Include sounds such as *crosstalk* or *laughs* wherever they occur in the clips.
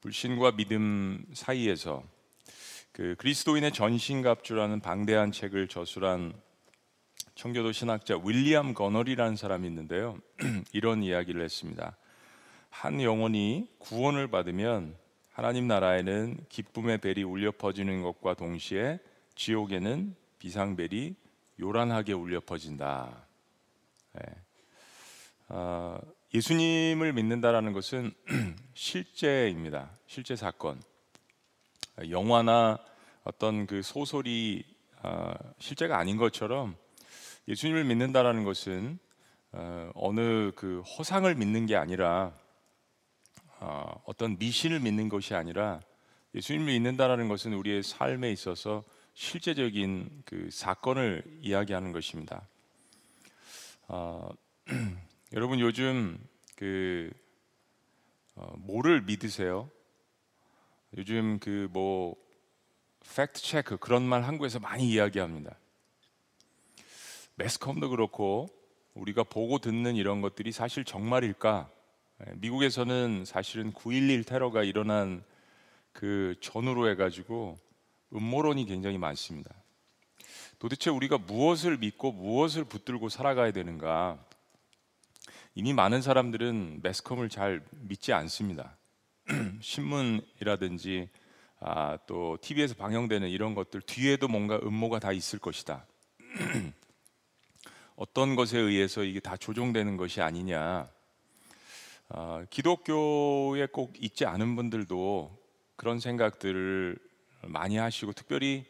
불신과 믿음 사이에서 그 그리스도인의 전신갑주라는 방대한 책을 저술한 청교도 신학자 윌리엄 거널이라는 사람이 있는데요. *clears throat* 이런 이야기를 했습니다. 한 영혼이 구원을 받으면 하나님 나라에는 기쁨의 벨이 울려 퍼지는 것과 동시에 지옥에는 비상벨이 요란하게 울려 퍼진다. 네. 어, 예수님을 믿는다라는 것은 *clears throat* 실제입니다. 실제 사건. 영화나 어떤 그 소설이 어, 실제가 아닌 것처럼 예수님을 믿는다라는 것은 어, 어느 그 허상을 믿는 게 아니라 어, 어떤 미신을 믿는 것이 아니라 예수님을 믿는다라는 것은 우리의 삶에 있어서 실제적인 그 사건을 이야기하는 것입니다. 어, *clears throat* 여러분 요즘 그 어, 뭐를 믿으세요? 요즘 그 뭐 팩트 체크 그런 말 한국에서 많이 이야기합니다. 매스컴도 그렇고 우리가 보고 듣는 이런 것들이 사실 정말일까? 예, 미국에서는 사실은 9.11 테러가 일어난 그 전후로 해가지고 음모론이 굉장히 많습니다. 도대체 우리가 무엇을 믿고 무엇을 붙들고 살아가야 되는가? 이미 많은 사람들은 매스컴을 잘 믿지 않습니다. *clears throat* 신문이라든지 아, 또 TV에서 방영되는 이런 것들 뒤에도 뭔가 음모가 다 있을 것이다. *clears throat* 어떤 것에 의해서 이게 다 조종되는 것이 아니냐. 아, 기독교에 꼭 있지 않은 분들도 그런 생각들을 많이 하시고 특별히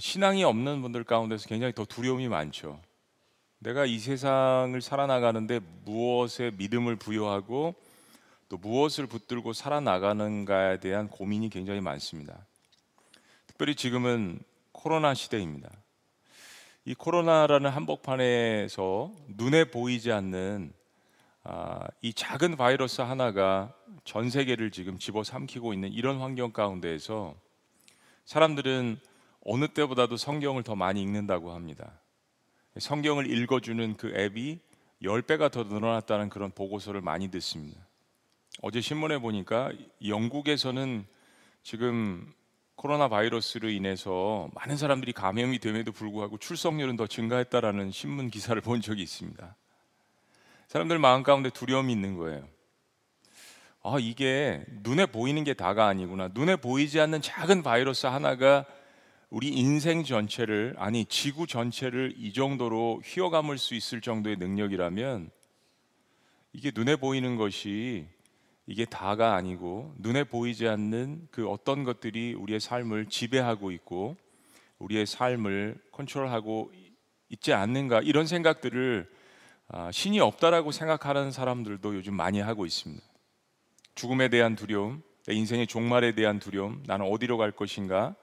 신앙이 없는 분들 가운데서 굉장히 더 두려움이 많죠. 내가 이 세상을 살아나가는데 무엇에 믿음을 부여하고 또 무엇을 붙들고 살아나가는가에 대한 고민이 굉장히 많습니다. 특별히 지금은 코로나 시대입니다. 이 코로나라는 한복판에서 눈에 보이지 않는 아, 이 작은 바이러스 하나가 전 세계를 지금 집어삼키고 있는 이런 환경 가운데에서 사람들은 어느 때보다도 성경을 더 많이 읽는다고 합니다. 성경을 읽어주는 그 앱이 10배가 더 늘어났다는 그런 보고서를 많이 듣습니다. 어제 신문에 보니까 영국에서는 지금 코로나 바이러스로 인해서 많은 사람들이 감염이 됨에도 불구하고 출석률은 더 증가했다라는 신문 기사를 본 적이 있습니다. 사람들 마음 가운데 두려움이 있는 거예요. 아, 이게 눈에 보이는 게 다가 아니구나. 눈에 보이지 않는 작은 바이러스 하나가 우리 인생 전체를 아니 지구 전체를 이 정도로 휘어감을 수 있을 정도의 능력이라면 이게 눈에 보이는 것이 이게 다가 아니고 눈에 보이지 않는 그 어떤 것들이 우리의 삶을 지배하고 있고 우리의 삶을 컨트롤하고 있지 않는가 이런 생각들을 아, 신이 없다라고 생각하는 사람들도 요즘 많이 하고 있습니다. 죽음에 대한 두려움, 내 인생의 종말에 대한 두려움, 나는 어디로 갈 것인가,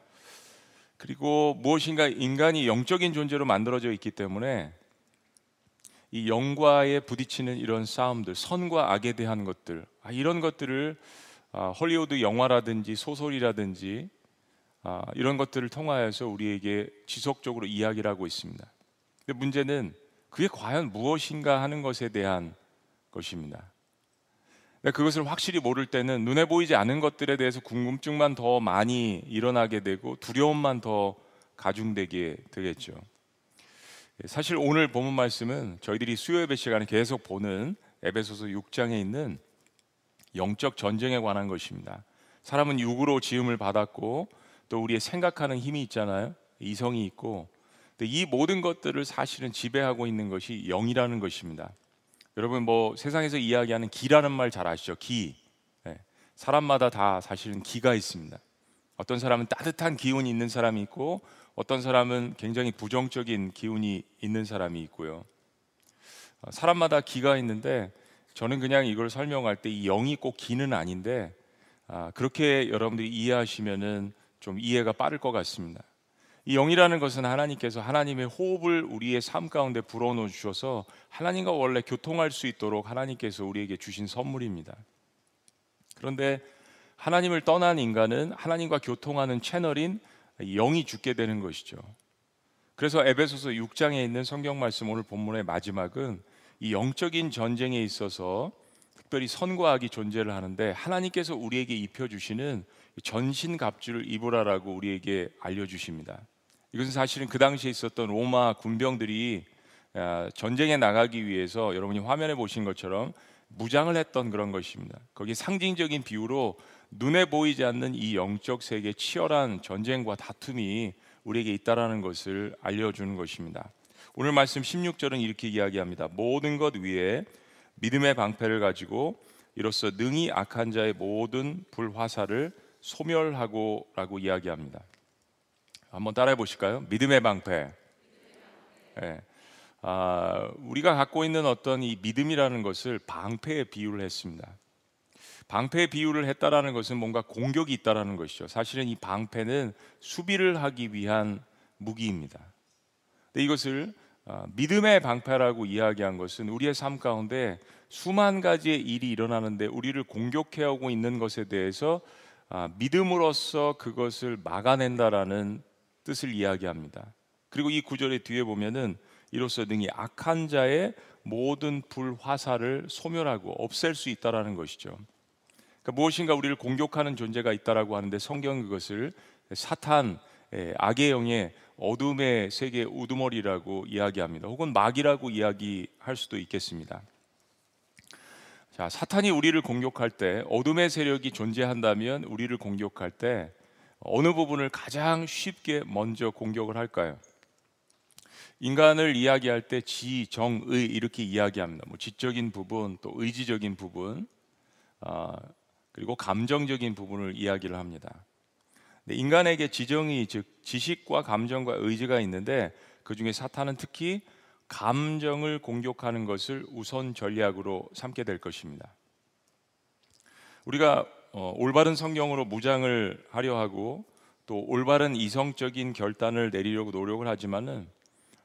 그리고 무엇인가 인간이 영적인 존재로 만들어져 있기 때문에 이 영과에 부딪히는 이런 싸움들, 선과 악에 대한 것들, 아, 이런 것들을 아, 헐리우드 영화라든지 소설이라든지 아, 이런 것들을 통하여서 우리에게 지속적으로 이야기를 하고 있습니다. 근데 문제는 그게 과연 무엇인가 하는 것에 대한 것입니다. 그것을 확실히 모를 때는 눈에 보이지 않은 것들에 대해서 궁금증만 더 많이 일어나게 되고 두려움만 더 가중되게 되겠죠. 사실 오늘 본문 말씀은 저희들이 수요 예배 시간에 계속 보는 에베소서 6장에 있는 영적 전쟁에 관한 것입니다. 사람은 육으로 지음을 받았고 또 우리의 생각하는 힘이 있잖아요. 이성이 있고 이 모든 것들을 사실은 지배하고 있는 것이 영이라는 것입니다. 여러분 뭐 세상에서 이야기하는 기라는 말 잘 아시죠? 기. 네. 사람마다 다 사실은 기가 있습니다. 어떤 사람은 따뜻한 기운이 있는 사람이 있고 어떤 사람은 굉장히 부정적인 기운이 있는 사람이 있고요. 어, 사람마다 기가 있는데 저는 그냥 이걸 설명할 때 이 영이 꼭 기는 아닌데 아, 그렇게 여러분들이 이해하시면은 좀 이해가 빠를 것 같습니다. 이 영이라는 것은 하나님께서 하나님의 호흡을 우리의 삶 가운데 불어넣어 주셔서 하나님과 원래 교통할 수 있도록 하나님께서 우리에게 주신 선물입니다. 그런데 하나님을 떠난 인간은 하나님과 교통하는 채널인 영이 죽게 되는 것이죠. 그래서 에베소서 6장에 있는 성경 말씀 오늘 본문의 마지막은 이 영적인 전쟁에 있어서 특별히 선과 악이 존재를 하는데 하나님께서 우리에게 입혀 주시는 전신 갑주를 입으라라고 우리에게 알려 주십니다. 이것은 사실은 그 당시에 있었던 로마 군병들이 아, 전쟁에 나가기 위해서 여러분이 화면에 보신 것처럼 무장을 했던 그런 것입니다. 거기 상징적인 비유로 눈에 보이지 않는 이 영적 세계 치열한 전쟁과 다툼이 우리에게 있다라는 것을 알려주는 것입니다. 오늘 말씀 16절은 이렇게 이야기합니다. 모든 것 위에 믿음의 방패를 가지고 이로써 능히 악한 자의 모든 불화살을 소멸하고라고 이야기합니다. 한번 따라해 보실까요? 믿음의 방패. 네. 아, 우리가 갖고 있는 어떤 이 믿음이라는 것을 방패에 비유를 했습니다. 방패에 비유를 했다라는 것은 뭔가 공격이 있다라는 것이죠. 사실은 이 방패는 수비를 하기 위한 무기입니다. 근데 이것을 아, 믿음의 방패라고 이야기한 것은 우리의 삶 가운데 수만 가지의 일이 일어나는데 우리를 공격해 오고 있는 것에 대해서 아, 믿음으로써 그것을 막아낸다라는 뜻을 이야기합니다. 그리고 이 구절의 뒤에 보면은 이로써 능히 악한 자의 모든 불화살을 소멸하고 없앨 수 있다라는 것이죠. 그러니까 무엇인가 우리를 공격하는 존재가 있다라고 하는데 성경 그것을 사탄 예, 악의 영의 어둠의 세계 우두머리라고 이야기합니다. 혹은 마귀라고 이야기할 수도 있겠습니다. 자, 사탄이 우리를 공격할 때 어둠의 세력이 존재한다면 우리를 공격할 때 어느 부분을 가장 쉽게 먼저 공격을 할까요? 인간을 이야기할 때 지, 정, 의 이렇게 이야기합니다. 뭐 지적인 부분, 또 의지적인 부분, 아, 그리고 감정적인 부분을 이야기를 합니다. 인간에게 지정이 즉 지식과 감정과 의지가 있는데 그 중에 사탄은 특히 감정을 공격하는 것을 우선 전략으로 삼게 될 것입니다. 우리가 어, 올바른 성경으로 무장을 하려 하고 또 올바른 이성적인 결단을 내리려고 노력을 하지만은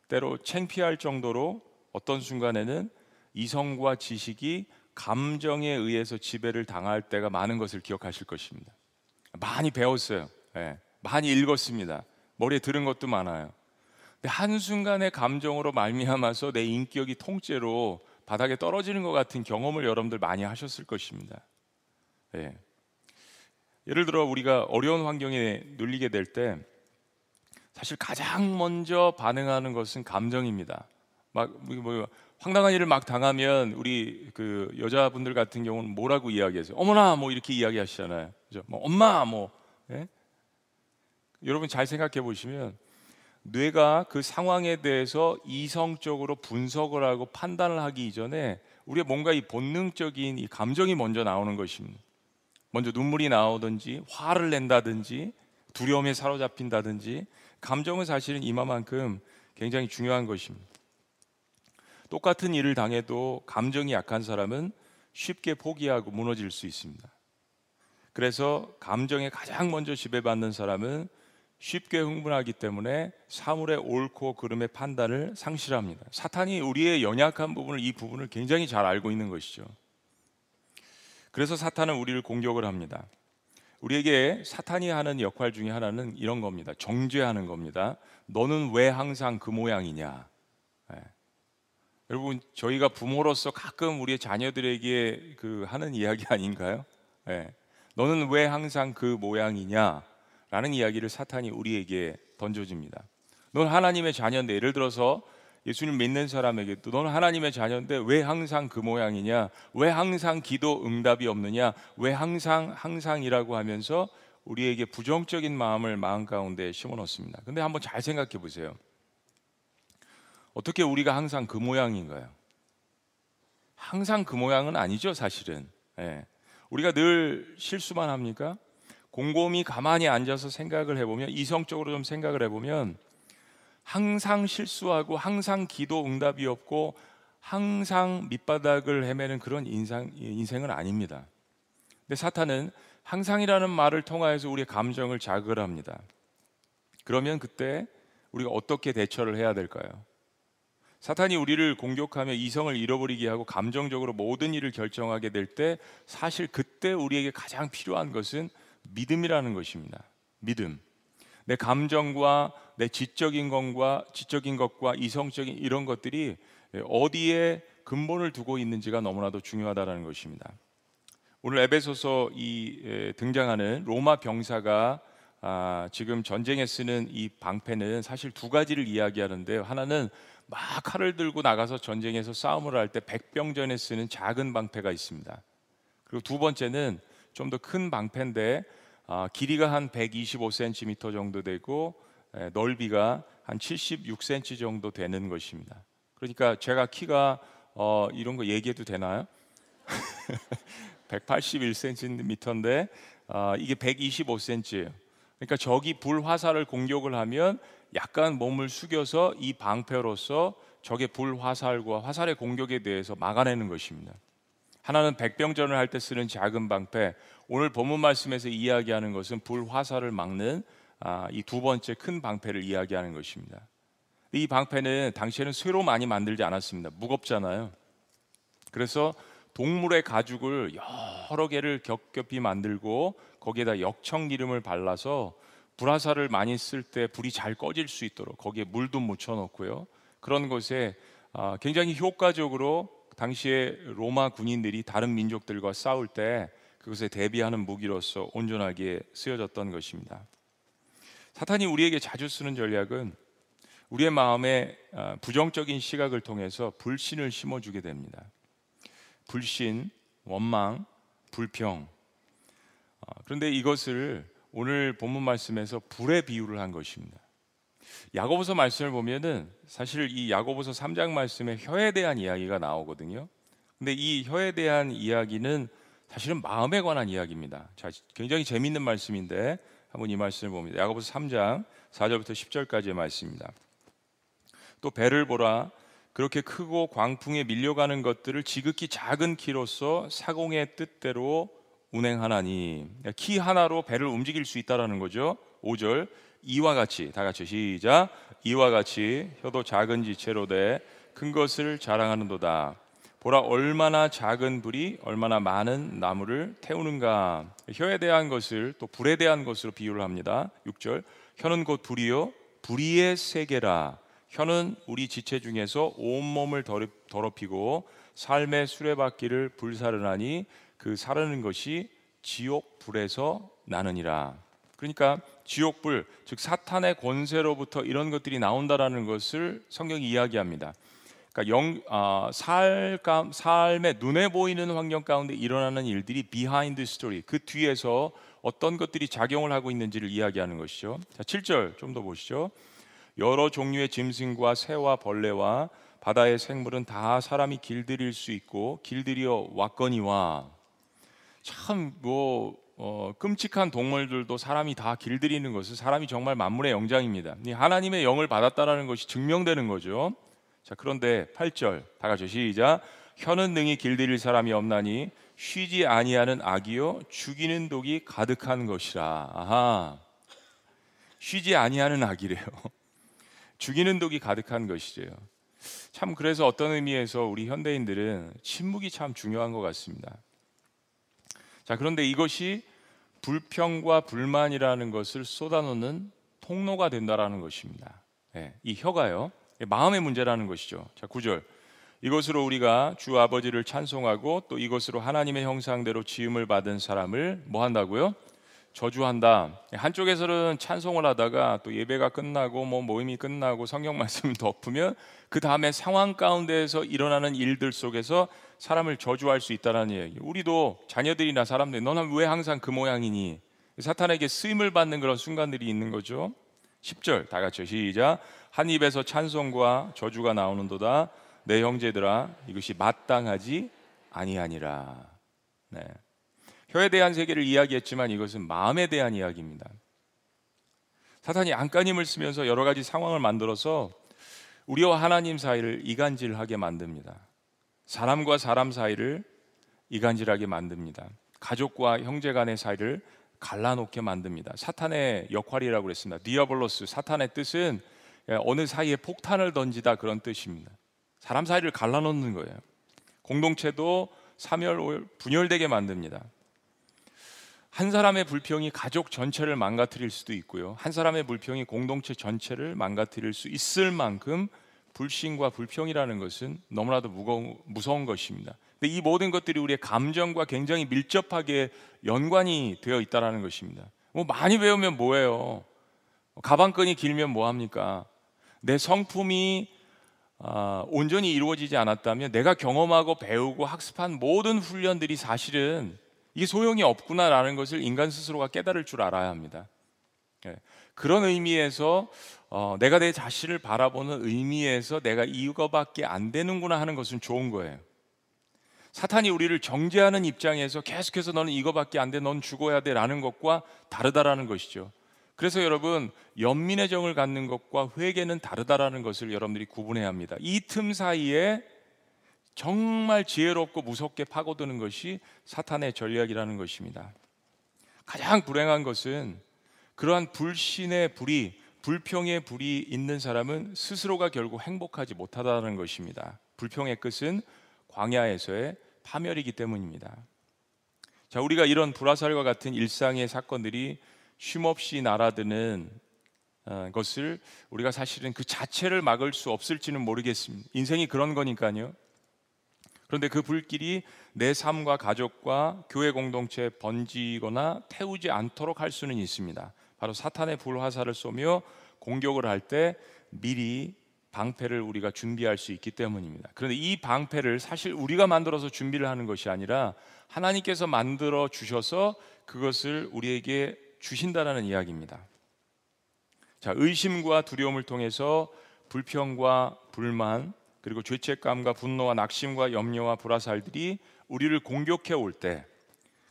때로 창피할 정도로 어떤 순간에는 이성과 지식이 감정에 의해서 지배를 당할 때가 많은 것을 기억하실 것입니다. 많이 배웠어요. 네, 많이 읽었습니다. 머리에 들은 것도 많아요. 근데 한순간의 감정으로 말미암아서 내 인격이 통째로 바닥에 떨어지는 것 같은 경험을 여러분들 많이 하셨을 것입니다. 네. 예를 들어 우리가 어려운 환경에 눌리게 될 때 사실 가장 먼저 반응하는 것은 감정입니다. 막 뭐 황당한 일을 막 당하면 우리 그 여자분들 같은 경우는 뭐라고 이야기하세요? 어머나 뭐 이렇게 이야기하시잖아요. 그죠? 뭐 엄마 뭐 예? 여러분 잘 생각해 보시면 뇌가 그 상황에 대해서 이성적으로 분석을 하고 판단을 하기 이전에 우리가 뭔가 이 본능적인 이 감정이 먼저 나오는 것입니다. 먼저 눈물이 나오든지 화를 낸다든지 두려움에 사로잡힌다든지 감정은 사실은 이마만큼 굉장히 중요한 것입니다. 똑같은 일을 당해도 감정이 약한 사람은 쉽게 포기하고 무너질 수 있습니다. 그래서 감정에 가장 먼저 지배받는 사람은 쉽게 흥분하기 때문에 사물의 옳고 그름의 판단을 상실합니다. 사탄이 우리의 연약한 부분을 이 부분을 굉장히 잘 알고 있는 것이죠. 그래서 사탄은 우리를 공격을 합니다. 우리에게 사탄이 하는 역할 중에 하나는 이런 겁니다. 정죄하는 겁니다. 너는 왜 항상 그 모양이냐? 네. 여러분 저희가 부모로서 가끔 우리의 자녀들에게 그 하는 이야기 아닌가요? 네. 너는 왜 항상 그 모양이냐? 라는 이야기를 사탄이 우리에게 던져집니다. 넌 하나님의 자녀인데 예를 들어서 예수님 믿는 사람에게도 너는 하나님의 자녀인데 왜 항상 그 모양이냐? 왜 항상 기도 응답이 없느냐? 왜 항상 항상이라고 하면서 우리에게 부정적인 마음을 마음 가운데 심어 놓습니다. 근데 한번 잘 생각해 보세요. 어떻게 우리가 항상 그 모양인가요? 항상 그 모양은 아니죠, 사실은. 예. 우리가 늘 실수만 합니까? 곰곰이 가만히 앉아서 생각을 해보면 이성적으로 좀 생각을 해보면 항상 실수하고 항상 기도 응답이 없고 항상 밑바닥을 헤매는 그런 인상, 인생은 아닙니다. 근데 사탄은 항상이라는 말을 통하여서 우리의 감정을 자극을 합니다. 그러면 그때 우리가 어떻게 대처를 해야 될까요? 사탄이 우리를 공격하며 이성을 잃어버리게 하고 감정적으로 모든 일을 결정하게 될 때 사실 그때 우리에게 가장 필요한 것은 믿음이라는 것입니다. 믿음. 내 감정과 내 지적인 것과 지적인 것과 이성적인 이런 것들이 어디에 근본을 두고 있는지가 너무나도 중요하다는 것입니다. 오늘 에베소서 이 등장하는 로마 병사가 아, 지금 전쟁에 쓰는 이 방패는 사실 두 가지를 이야기하는데요. 하나는 막 칼을 들고 나가서 전쟁에서 싸움을 할 때 백병전에 쓰는 작은 방패가 있습니다. 그리고 두 번째는 좀 더 큰 방패인데 아, 길이가 한 125cm 정도 되고 에, 넓이가 한 76cm 정도 되는 것입니다. 그러니까 제가 키가 어, 이런 거 얘기해도 되나요? *laughs* 181cm인데 어, 이게 125cm예요. 그러니까 적이 불 화살을 공격을 하면 약간 몸을 숙여서 이 방패로서 적의 불 화살과 화살의 공격에 대해서 막아내는 것입니다. 하나는 백병전을 할 때 쓰는 작은 방패. 오늘 본문 말씀에서 이야기하는 것은 불 화살을 막는 아, 이 두 번째 큰 방패를 이야기하는 것입니다. 이 방패는 당시에는 쇠로 많이 만들지 않았습니다. 무겁잖아요. 그래서 동물의 가죽을 여러 개를 겹겹이 만들고 거기에다 역청 기름을 발라서 불화살을 많이 쓸 때 불이 잘 꺼질 수 있도록 거기에 물도 묻혀 놓고요. 그런 곳에 아, 굉장히 효과적으로 당시에 로마 군인들이 다른 민족들과 싸울 때 그것에 대비하는 무기로서 온전하게 쓰여졌던 것입니다. 사탄이 우리에게 자주 쓰는 전략은 우리의 마음에 아, 부정적인 시각을 통해서 불신을 심어주게 됩니다. 불신, 원망, 불평. 아, 그런데 이것을 오늘 본문 말씀에서 불의 비유를 한 것입니다. 야고보서 말씀을 보면은 사실 이 야고보서 3장 말씀에 혀에 대한 이야기가 나오거든요. 근데 이 혀에 대한 이야기는 사실은 마음에 관한 이야기입니다. 자, 굉장히 재미있는 말씀인데 한번 이 말씀을 봅니다. 야고보서 3장 4절부터 10절까지의 말씀입니다. 또 배를 보라 그렇게 크고 광풍에 밀려가는 것들을 지극히 작은 키로서 사공의 뜻대로 운행하나니 키 하나로 배를 움직일 수 있다라는 거죠. 5절 이와 같이 다 같이 시작 이와 같이 혀도 작은 지체로 돼 큰 것을 자랑하는도다. 보라 얼마나 작은 불이 얼마나 많은 나무를 태우는가. 혀에 대한 것을 또 불에 대한 것으로 비유를 합니다. 6절 혀는 곧 불이요 불의의 세계라. 혀는 우리 지체 중에서 온 몸을 더럽히고 삶의 수레바퀴를 불사르나니 그 사르는 것이 지옥 불에서 나느니라. 그러니까 지옥불, 즉 사탄의 권세로부터 이런 것들이 나온다라는 것을 성경이 이야기합니다. 그러니까 영, 아, 살, 삶의 눈에 보이는 환경 가운데 일어나는 일들이 behind story, 그 뒤에서 어떤 것들이 작용을 하고 있는지를 이야기하는 것이죠. 자, 7절 좀 더 보시죠. 여러 종류의 짐승과 새와 벌레와 바다의 생물은 다 사람이 길들일 수 있고 길들여 왔거니와 참 뭐 어, 끔찍한 동물들도 사람이 다 길들이는 것은 사람이 정말 만물의 영장입니다. 하나님의 영을 받았다라는 것이 증명되는 거죠. 자, 그런데 8절 다 같이 시작. 혀는 능히 길들일 사람이 없나니 쉬지 아니하는 악이요 죽이는 독이 가득한 것이라. 아하. 쉬지 아니하는 악이래요. *laughs* 죽이는 독이 가득한 것이래요. 참 그래서 어떤 의미에서 우리 현대인들은 침묵이 참 중요한 것 같습니다. 자, 그런데 이것이 불평과 불만이라는 것을 쏟아놓는 통로가 된다라는 것입니다. 네, 이 혀가요. 마음의 문제라는 것이죠. 자, 9절. 이것으로 우리가 주 아버지를 찬송하고 또 이것으로 하나님의 형상대로 지음을 받은 사람을 뭐 한다고요? 저주한다. 한쪽에서는 찬송을 하다가 또 예배가 끝나고 뭐 모임이 끝나고 성경 말씀을 *laughs* 덮으면 그 다음에 상황 가운데에서 일어나는 일들 속에서 사람을 저주할 수 있다라는 얘기. 우리도 자녀들이나 사람들 너는 왜 항상 그 모양이니? 사탄에게 쓰임을 받는 그런 순간들이 있는 거죠. 10절 다 같이 시작. 한 입에서 찬송과 저주가 나오는도다. 내 형제들아 이것이 마땅하지 아니하니라. 네. 혀에 대한 세계를 이야기했지만 이것은 마음에 대한 이야기입니다. 사탄이 안간힘을 쓰면서 여러 가지 상황을 만들어서 우리와 하나님 사이를 이간질하게 만듭니다. 사람과 사람 사이를 이간질하게 만듭니다. 가족과 형제 간의 사이를 갈라놓게 만듭니다. 사탄의 역할이라고 그랬습니다. 디아블로스 사탄의 뜻은 어느 사이에 폭탄을 던지다 그런 뜻입니다. 사람 사이를 갈라놓는 거예요. 공동체도 사멸 분열되게 만듭니다. 한 사람의 불평이 가족 전체를 망가뜨릴 수도 있고요. 한 사람의 불평이 공동체 전체를 망가뜨릴 수 있을 만큼 불신과 불평이라는 것은 너무나도 무거운, 무서운 것입니다. 근데 이 모든 것들이 우리의 감정과 굉장히 밀접하게 연관이 되어 있다라는 것입니다. 뭐 많이 배우면 뭐예요? 가방끈이 길면 뭐 합니까? 내 성품이 아, 온전히 이루어지지 않았다면 내가 경험하고 배우고 학습한 모든 훈련들이 사실은 이게 소용이 없구나라는 것을 인간 스스로가 깨달을 줄 알아야 합니다. 예. 그런 의미에서 어, 내가 내 자신을 바라보는 의미에서 내가 이거밖에 안 되는구나 하는 것은 좋은 거예요. 사탄이 우리를 정죄하는 입장에서 계속해서 너는 이거밖에 안 돼, 넌 죽어야 돼라는 것과 다르다라는 것이죠. 그래서 여러분 연민의 정을 갖는 것과 회개는 다르다라는 것을 여러분들이 구분해야 합니다. 이 틈 사이에 정말 지혜롭고 무섭게 파고드는 것이 사탄의 전략이라는 것입니다. 가장 불행한 것은 그러한 불신의 불이 불평의 불이 있는 사람은 스스로가 결국 행복하지 못하다는 것입니다. 불평의 끝은 광야에서의 파멸이기 때문입니다. 자, 우리가 이런 불화살과 같은 일상의 사건들이 쉼없이 날아드는 어, 것을 우리가 사실은 그 자체를 막을 수 없을지는 모르겠습니다. 인생이 그런 거니까요. 그런데 그 불길이 내 삶과 가족과 교회 공동체에 번지거나 태우지 않도록 할 수는 있습니다. 바로 사탄의 불화살을 쏘며 공격을 할 때 미리 방패를 우리가 준비할 수 있기 때문입니다. 그런데 이 방패를 사실 우리가 만들어서 준비를 하는 것이 아니라 하나님께서 만들어 주셔서 그것을 우리에게 주신다라는 이야기입니다. 자, 의심과 두려움을 통해서 불평과 불만 그리고 죄책감과 분노와 낙심과 염려와 불화살들이 우리를 공격해 올 때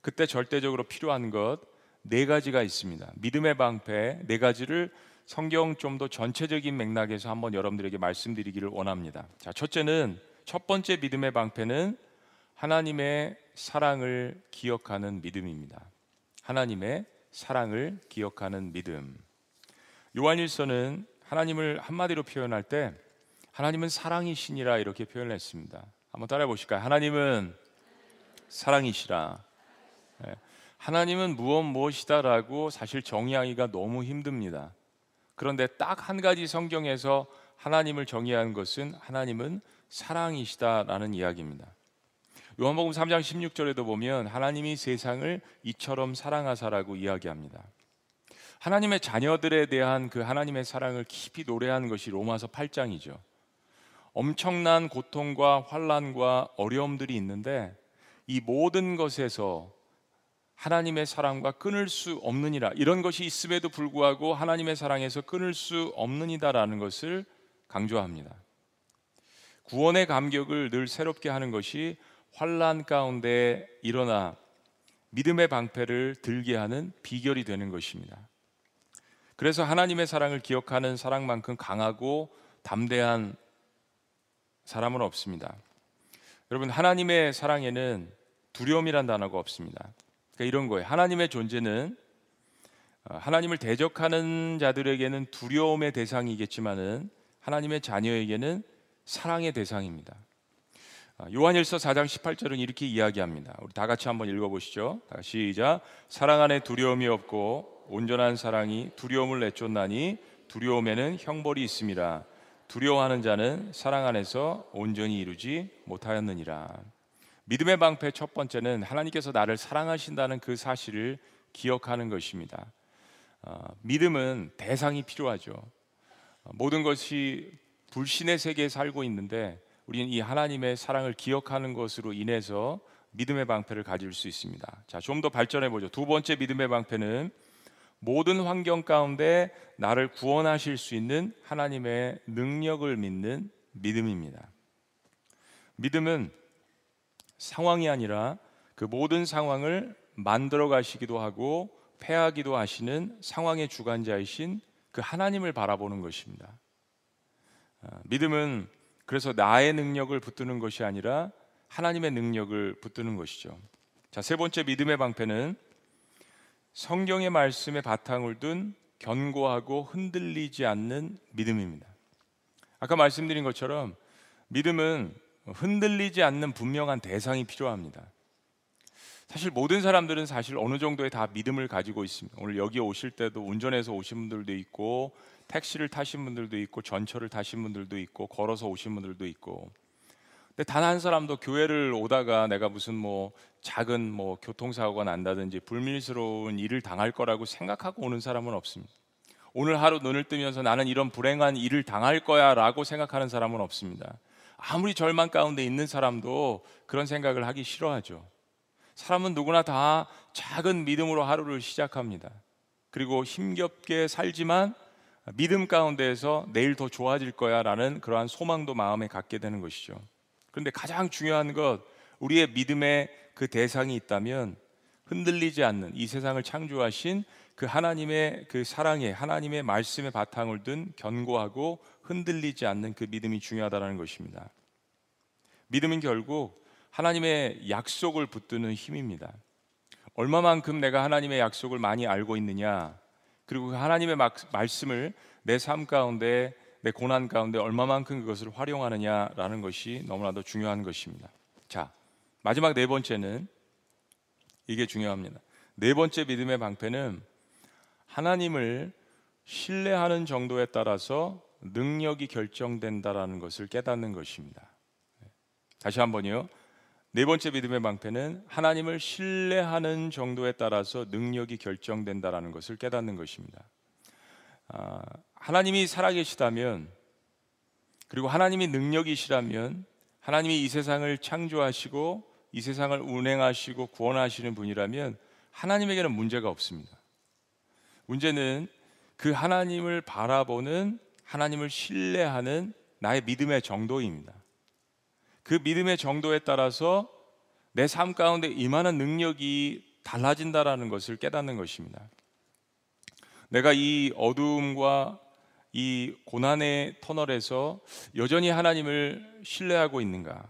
그때 절대적으로 필요한 것 네 가지가 있습니다. 믿음의 방패 네 가지를 성경 좀 더 전체적인 맥락에서 한번 여러분들에게 말씀드리기를 원합니다. 자, 첫째는 첫 번째 믿음의 방패는 하나님의 사랑을 기억하는 믿음입니다. 하나님의 사랑을 기억하는 믿음. 요한일서는 하나님을 한마디로 표현할 때 하나님은 사랑이시니라 이렇게 표현했습니다. 한번 따라해 보실까요? 하나님은 사랑이시라. 네. 하나님은 무엇 무엇이다라고 사실 정의하기가 너무 힘듭니다. 그런데 딱 한 가지 성경에서 하나님을 정의하는 것은 하나님은 사랑이시다라는 이야기입니다. 요한복음 3장 16절에도 보면 하나님이 세상을 이처럼 사랑하사라고 이야기합니다. 하나님의 자녀들에 대한 그 하나님의 사랑을 깊이 노래하는 것이 로마서 8장이죠. 엄청난 고통과 환란과 어려움들이 있는데 이 모든 것에서 하나님의 사랑과 끊을 수 없느니라 이런 것이 있음에도 불구하고 하나님의 사랑에서 끊을 수 없느니다라는 것을 강조합니다. 구원의 감격을 늘 새롭게 하는 것이 환란 가운데 일어나 믿음의 방패를 들게 하는 비결이 되는 것입니다. 그래서 하나님의 사랑을 기억하는 사랑만큼 강하고 담대한 사람은 없습니다. 여러분 하나님의 사랑에는 두려움이란 단어가 없습니다. 그러니까 이런 거예요. 하나님의 존재는 어, 하나님을 대적하는 자들에게는 두려움의 대상이겠지만은 하나님의 자녀에게는 사랑의 대상입니다. 아, 요한일서 4장 18절은 이렇게 이야기합니다. 우리 다 같이 한번 읽어보시죠. 시작. 사랑 안에 두려움이 없고 온전한 사랑이 두려움을 내쫓나니 두려움에는 형벌이 있습니다. 두려워하는 자는 사랑 안에서 온전히 이루지 못하였느니라. 믿음의 방패 첫 번째는 하나님께서 나를 사랑하신다는 그 사실을 기억하는 것입니다. 어, 믿음은 대상이 필요하죠. 어, 모든 것이 불신의 세계에 살고 있는데 우리는 이 하나님의 사랑을 기억하는 것으로 인해서 믿음의 방패를 가질 수 있습니다. 자, 좀 더 발전해 보죠. 두 번째 믿음의 방패는 모든 환경 가운데 나를 구원하실 수 있는 하나님의 능력을 믿는 믿음입니다. 믿음은 상황이 아니라 그 모든 상황을 만들어 가시기도 하고 패하기도 하시는 상황의 주관자이신 그 하나님을 바라보는 것입니다. 아, 믿음은 그래서 나의 능력을 붙드는 것이 아니라 하나님의 능력을 붙드는 것이죠. 자, 세 번째 믿음의 방패는 성경의 말씀에 바탕을 둔 견고하고 흔들리지 않는 믿음입니다. 아까 말씀드린 것처럼 믿음은 흔들리지 않는 분명한 대상이 필요합니다. 사실 모든 사람들은 사실 어느 정도의 다 믿음을 가지고 있습니다. 오늘 여기 오실 때도 운전해서 오신 분들도 있고 택시를 타신 분들도 있고 전철을 타신 분들도 있고 걸어서 오신 분들도 있고 근데 단 한 사람도 교회를 오다가 내가 무슨 뭐 작은 뭐 교통사고가 난다든지 불밀스러운 일을 당할 거라고 생각하고 오는 사람은 없습니다. 오늘 하루 눈을 뜨면서 나는 이런 불행한 일을 당할 거야라고 생각하는 사람은 없습니다. 아무리 절망 가운데 있는 사람도 그런 생각을 하기 싫어하죠. 사람은 누구나 다 작은 믿음으로 하루를 시작합니다. 그리고 힘겹게 살지만 믿음 가운데에서 내일 더 좋아질 거야 라는 그러한 소망도 마음에 갖게 되는 것이죠. 그런데 가장 중요한 것, 우리의 믿음의 그 대상이 있다면 흔들리지 않는 이 세상을 창조하신 그 하나님의 그 사랑에 하나님의 말씀의 바탕을 둔 견고하고 흔들리지 않는 그 믿음이 중요하다는 것입니다. 믿음은 결국 하나님의 약속을 붙드는 힘입니다. 얼마만큼 내가 하나님의 약속을 많이 알고 있느냐, 그리고 그 하나님의 말씀을 내 삶 가운데, 내 고난 가운데 얼마만큼 그것을 활용하느냐라는 것이 너무나도 중요한 것입니다. 자, 마지막 네 번째는 이게 중요합니다. 네 번째 믿음의 방패는 하나님을 신뢰하는 정도에 따라서 능력이 결정된다라는 것을 깨닫는 것입니다. 다시 한번요. 네 번째 믿음의 방패는 하나님을 신뢰하는 정도에 따라서 능력이 결정된다라는 것을 깨닫는 것입니다. 아, 하나님이 살아계시다면 그리고 하나님이 능력이시라면 하나님이 이 세상을 창조하시고 이 세상을 운행하시고 구원하시는 분이라면 하나님에게는 문제가 없습니다. 문제는 그 하나님을 바라보는 하나님을 신뢰하는 나의 믿음의 정도입니다. 그 믿음의 정도에 따라서 내 삶 가운데 임하는 능력이 달라진다라는 것을 깨닫는 것입니다. 내가 이 어두움과 이 고난의 터널에서 여전히 하나님을 신뢰하고 있는가?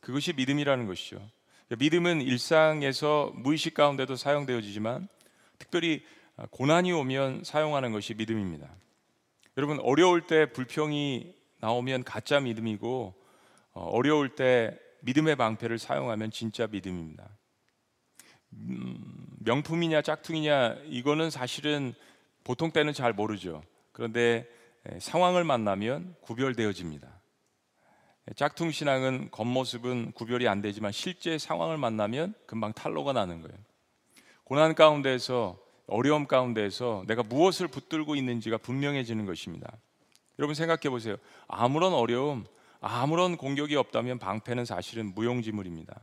그것이 믿음이라는 것이죠. 믿음은 일상에서 무의식 가운데도 사용되어지지만 특별히 고난이 오면 사용하는 것이 믿음입니다. 여러분 어려울 때 불평이 나오면 가짜 믿음이고 어, 어려울 때 믿음의 방패를 사용하면 진짜 믿음입니다. 음, 명품이냐 짝퉁이냐 이거는 사실은 보통 때는 잘 모르죠. 그런데 상황을 만나면 구별되어집니다. 짝퉁 신앙은 겉모습은 구별이 안 되지만 실제 상황을 만나면 금방 탈로가 나는 거예요. 고난 가운데서 어려움 가운데서 내가 무엇을 붙들고 있는지가 분명해지는 것입니다. 여러분 생각해 보세요. 아무런 어려움, 아무런 공격이 없다면 방패는 사실은 무용지물입니다.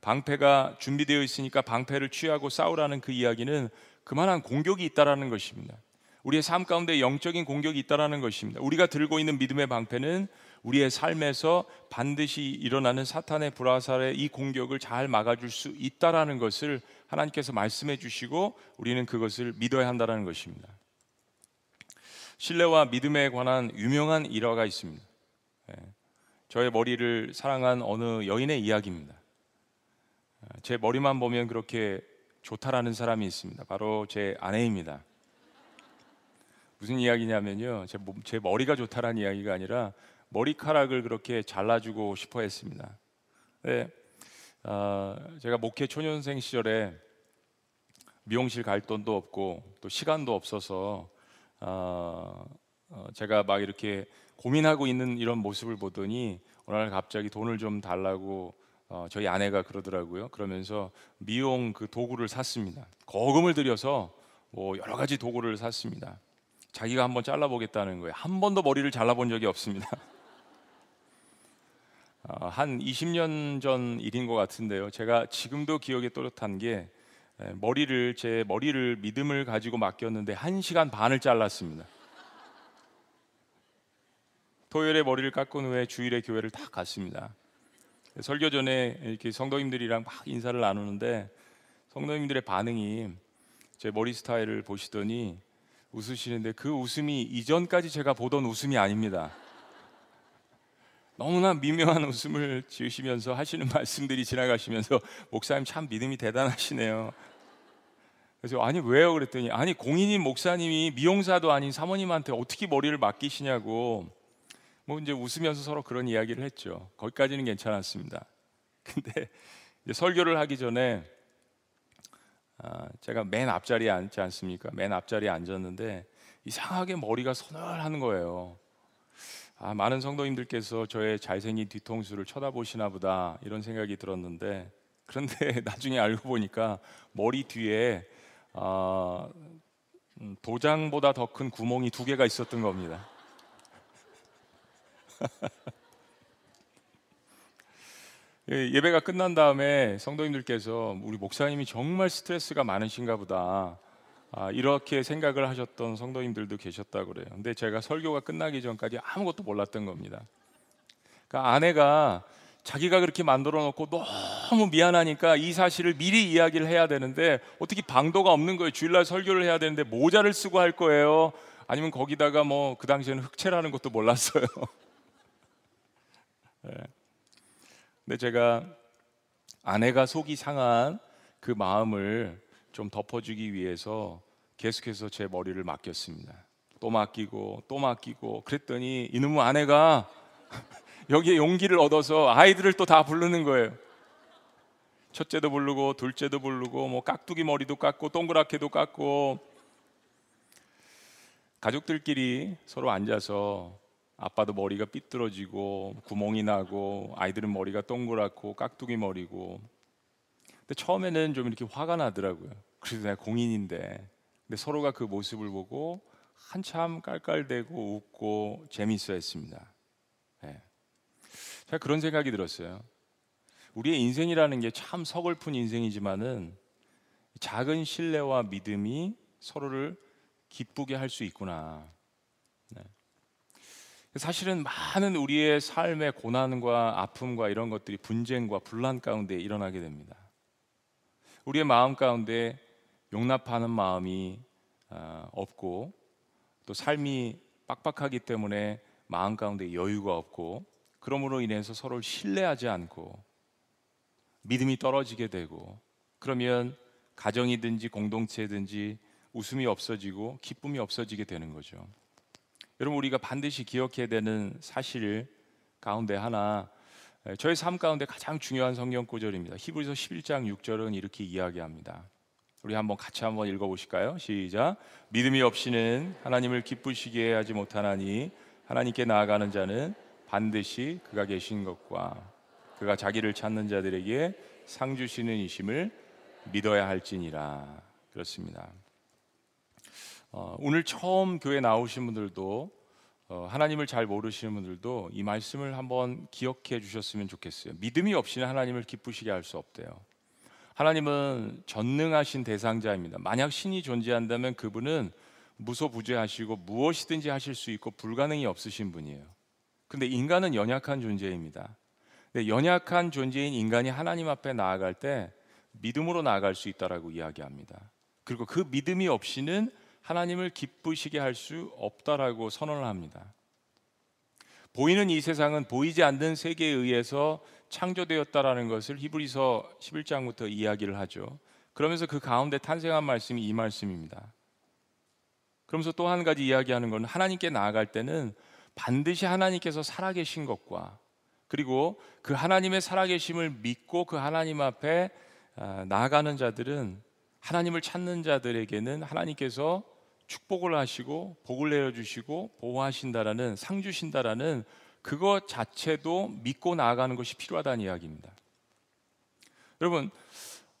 방패가 준비되어 있으니까 방패를 취하고 싸우라는 그 이야기는 그만한 공격이 있다라는 것입니다. 우리의 삶 가운데 영적인 공격이 있다라는 것입니다. 우리가 들고 있는 믿음의 방패는 우리의 삶에서 반드시 일어나는 사탄의 불화살의 이 공격을 잘 막아줄 수 있다라는 것을 하나님께서 말씀해 주시고 우리는 그것을 믿어야 한다라는 것입니다. 신뢰와 믿음에 관한 유명한 일화가 있습니다. 예. 저의 머리를 사랑한 어느 여인의 이야기입니다. 제 머리만 보면 그렇게 좋다라는 사람이 있습니다. 바로 제 아내입니다. 무슨 이야기냐면요. 제, 제 머리가 좋다라는 이야기가 아니라 머리카락을 그렇게 잘라주고 싶어 했습니다. 네, 어, 제가 목회 초년생 시절에 미용실 갈 돈도 없고 또 시간도 없어서 어, 어, 제가 막 이렇게 고민하고 있는 이런 모습을 보더니 어느 날 갑자기 돈을 좀 달라고 어, 저희 아내가 그러더라고요. 그러면서 미용 그 도구를 샀습니다. 거금을 들여서 뭐 여러 가지 도구를 샀습니다. 자기가 한번 잘라보겠다는 거예요. 한 번도 머리를 잘라본 적이 없습니다. *laughs* 어, 한 20년 전 일인 것 같은데요. 제가 지금도 기억에 또렷한 게 머리를 제 머리를 믿음을 가지고 맡겼는데 한 시간 반을 잘랐습니다. 토요일에 머리를 깎은 후에 주일에 교회를 다 갔습니다. 설교 전에 이렇게 성도님들이랑 막 인사를 나누는데 성도님들의 반응이 제 머리 스타일을 보시더니 웃으시는데 그 웃음이 이전까지 제가 보던 웃음이 아닙니다. 너무나 미묘한 웃음을 지으시면서 하시는 *laughs* 말씀들이 지나가시면서 목사님 참 믿음이 대단하시네요. 그래서 아니 왜요 그랬더니 아니 공인인 목사님이 미용사도 아닌 사모님한테 어떻게 머리를 맡기시냐고 뭐 이제 웃으면서 서로 그런 이야기를 했죠. 거기까지는 괜찮았습니다. 근데 설교를 하기 전에 아, 제가 맨 앞자리에 앉지 않습니까? 맨 앞자리에 앉았는데 이상하게 머리가 서늘하는 거예요. 아, 많은 성도님들께서 저의 잘생긴 뒤통수를 쳐다보시나 보다 이런 생각이 들었는데 그런데 *laughs* 나중에 알고 보니까 머리 뒤에 아, 음, 도장보다 더 큰 구멍이 두 개가 있었던 겁니다. *laughs* 예, 예배가 끝난 다음에 성도님들께서 우리 목사님이 정말 스트레스가 많으신가 보다 아, 이렇게 생각을 하셨던 성도님들도 계셨다 그래요. 근데 제가 설교가 끝나기 전까지 아무것도 몰랐던 겁니다. 그러니까 아내가 자기가 그렇게 만들어 놓고 너무 미안하니까 이 사실을 미리 이야기를 해야 되는데 어떻게 방도가 없는 거예요. 주일날 설교를 해야 되는데 모자를 쓰고 할 거예요. 아니면 거기다가 뭐 그 당시에는 흑채라는 것도 몰랐어요. 네. *laughs* 근데 제가 아내가 속이 상한 그 마음을 좀 덮어주기 위해서 계속해서 제 머리를 맡겼습니다. 또 맡기고 또 맡기고 그랬더니 이놈의 아내가 *laughs* 여기에 용기를 얻어서 아이들을 또 다 부르는 거예요. 첫째도 부르고 둘째도 부르고 뭐 깍두기 머리도 깎고 동그랗게도 깎고 가족들끼리 서로 앉아서 아빠도 머리가 삐뚤어지고 구멍이 나고 아이들은 머리가 동그랗고 깍두기 머리고 근데 처음에는 좀 이렇게 화가 나더라고요. 그래서 내가 공인인데 근데 서로가 그 모습을 보고 한참 깔깔대고 웃고 재미있어 했습니다. 네. 제가 그런 생각이 들었어요. 우리의 인생이라는 게 참 서글픈 인생이지만은 작은 신뢰와 믿음이 서로를 기쁘게 할 수 있구나. 네. 사실은 많은 우리의 삶의 고난과 아픔과 이런 것들이 분쟁과 분란 가운데 일어나게 됩니다. 우리의 마음 가운데 용납하는 마음이 아, 없고 또 삶이 빡빡하기 때문에 마음 가운데 여유가 없고 그러므로 인해서 서로를 신뢰하지 않고 믿음이 떨어지게 되고 그러면 가정이든지 공동체든지 웃음이 없어지고 기쁨이 없어지게 되는 거죠. 여러분 우리가 반드시 기억해야 되는 사실 가운데 하나 저의 삶 가운데 가장 중요한 성경 구절입니다. 히브리서 11장 6절은 이렇게 이야기합니다. 우리 한번 같이 한번 읽어 보실까요? 시작. 믿음이 없이는 하나님을 기쁘시게 하지 못하나니 하나님께 나아가는 자는 반드시 그가 계신 것과 그가 자기를 찾는 자들에게 상 주시는 이심을 믿어야 할지니라. 그렇습니다. 어, 오늘 처음 교회 나오신 분들도 어, 하나님을 잘 모르시는 분들도 이 말씀을 한번 기억해 주셨으면 좋겠어요. 믿음이 없이는 하나님을 기쁘시게 할 수 없대요. 하나님은 전능하신 대상자입니다. 만약 신이 존재한다면 그분은 무소부재하시고 무엇이든지 하실 수 있고 불가능이 없으신 분이에요. 근데 인간은 연약한 존재입니다. 근데 연약한 존재인 인간이 하나님 앞에 나아갈 때 믿음으로 나아갈 수 있다라고 이야기합니다. 그리고 그 믿음이 없이는 하나님을 기쁘시게 할 수 없다라고 선언을 합니다. 보이는 이 세상은 보이지 않는 세계에 의해서 창조되었다라는 것을 히브리서 11장부터 이야기를 하죠. 그러면서 그 가운데 탄생한 말씀이 이 말씀입니다. 그러면서 또 한 가지 이야기하는 것은 하나님께 나아갈 때는 반드시 하나님께서 살아계신 것과 그리고 그 하나님의 살아계심을 믿고 그 하나님 앞에 아, 나아가는 자들은 하나님을 찾는 자들에게는 하나님께서 축복을 하시고 복을 내려 주시고 보호하신다라는 상 주신다라는 그것 자체도 믿고 나아가는 것이 필요하다는 이야기입니다. 여러분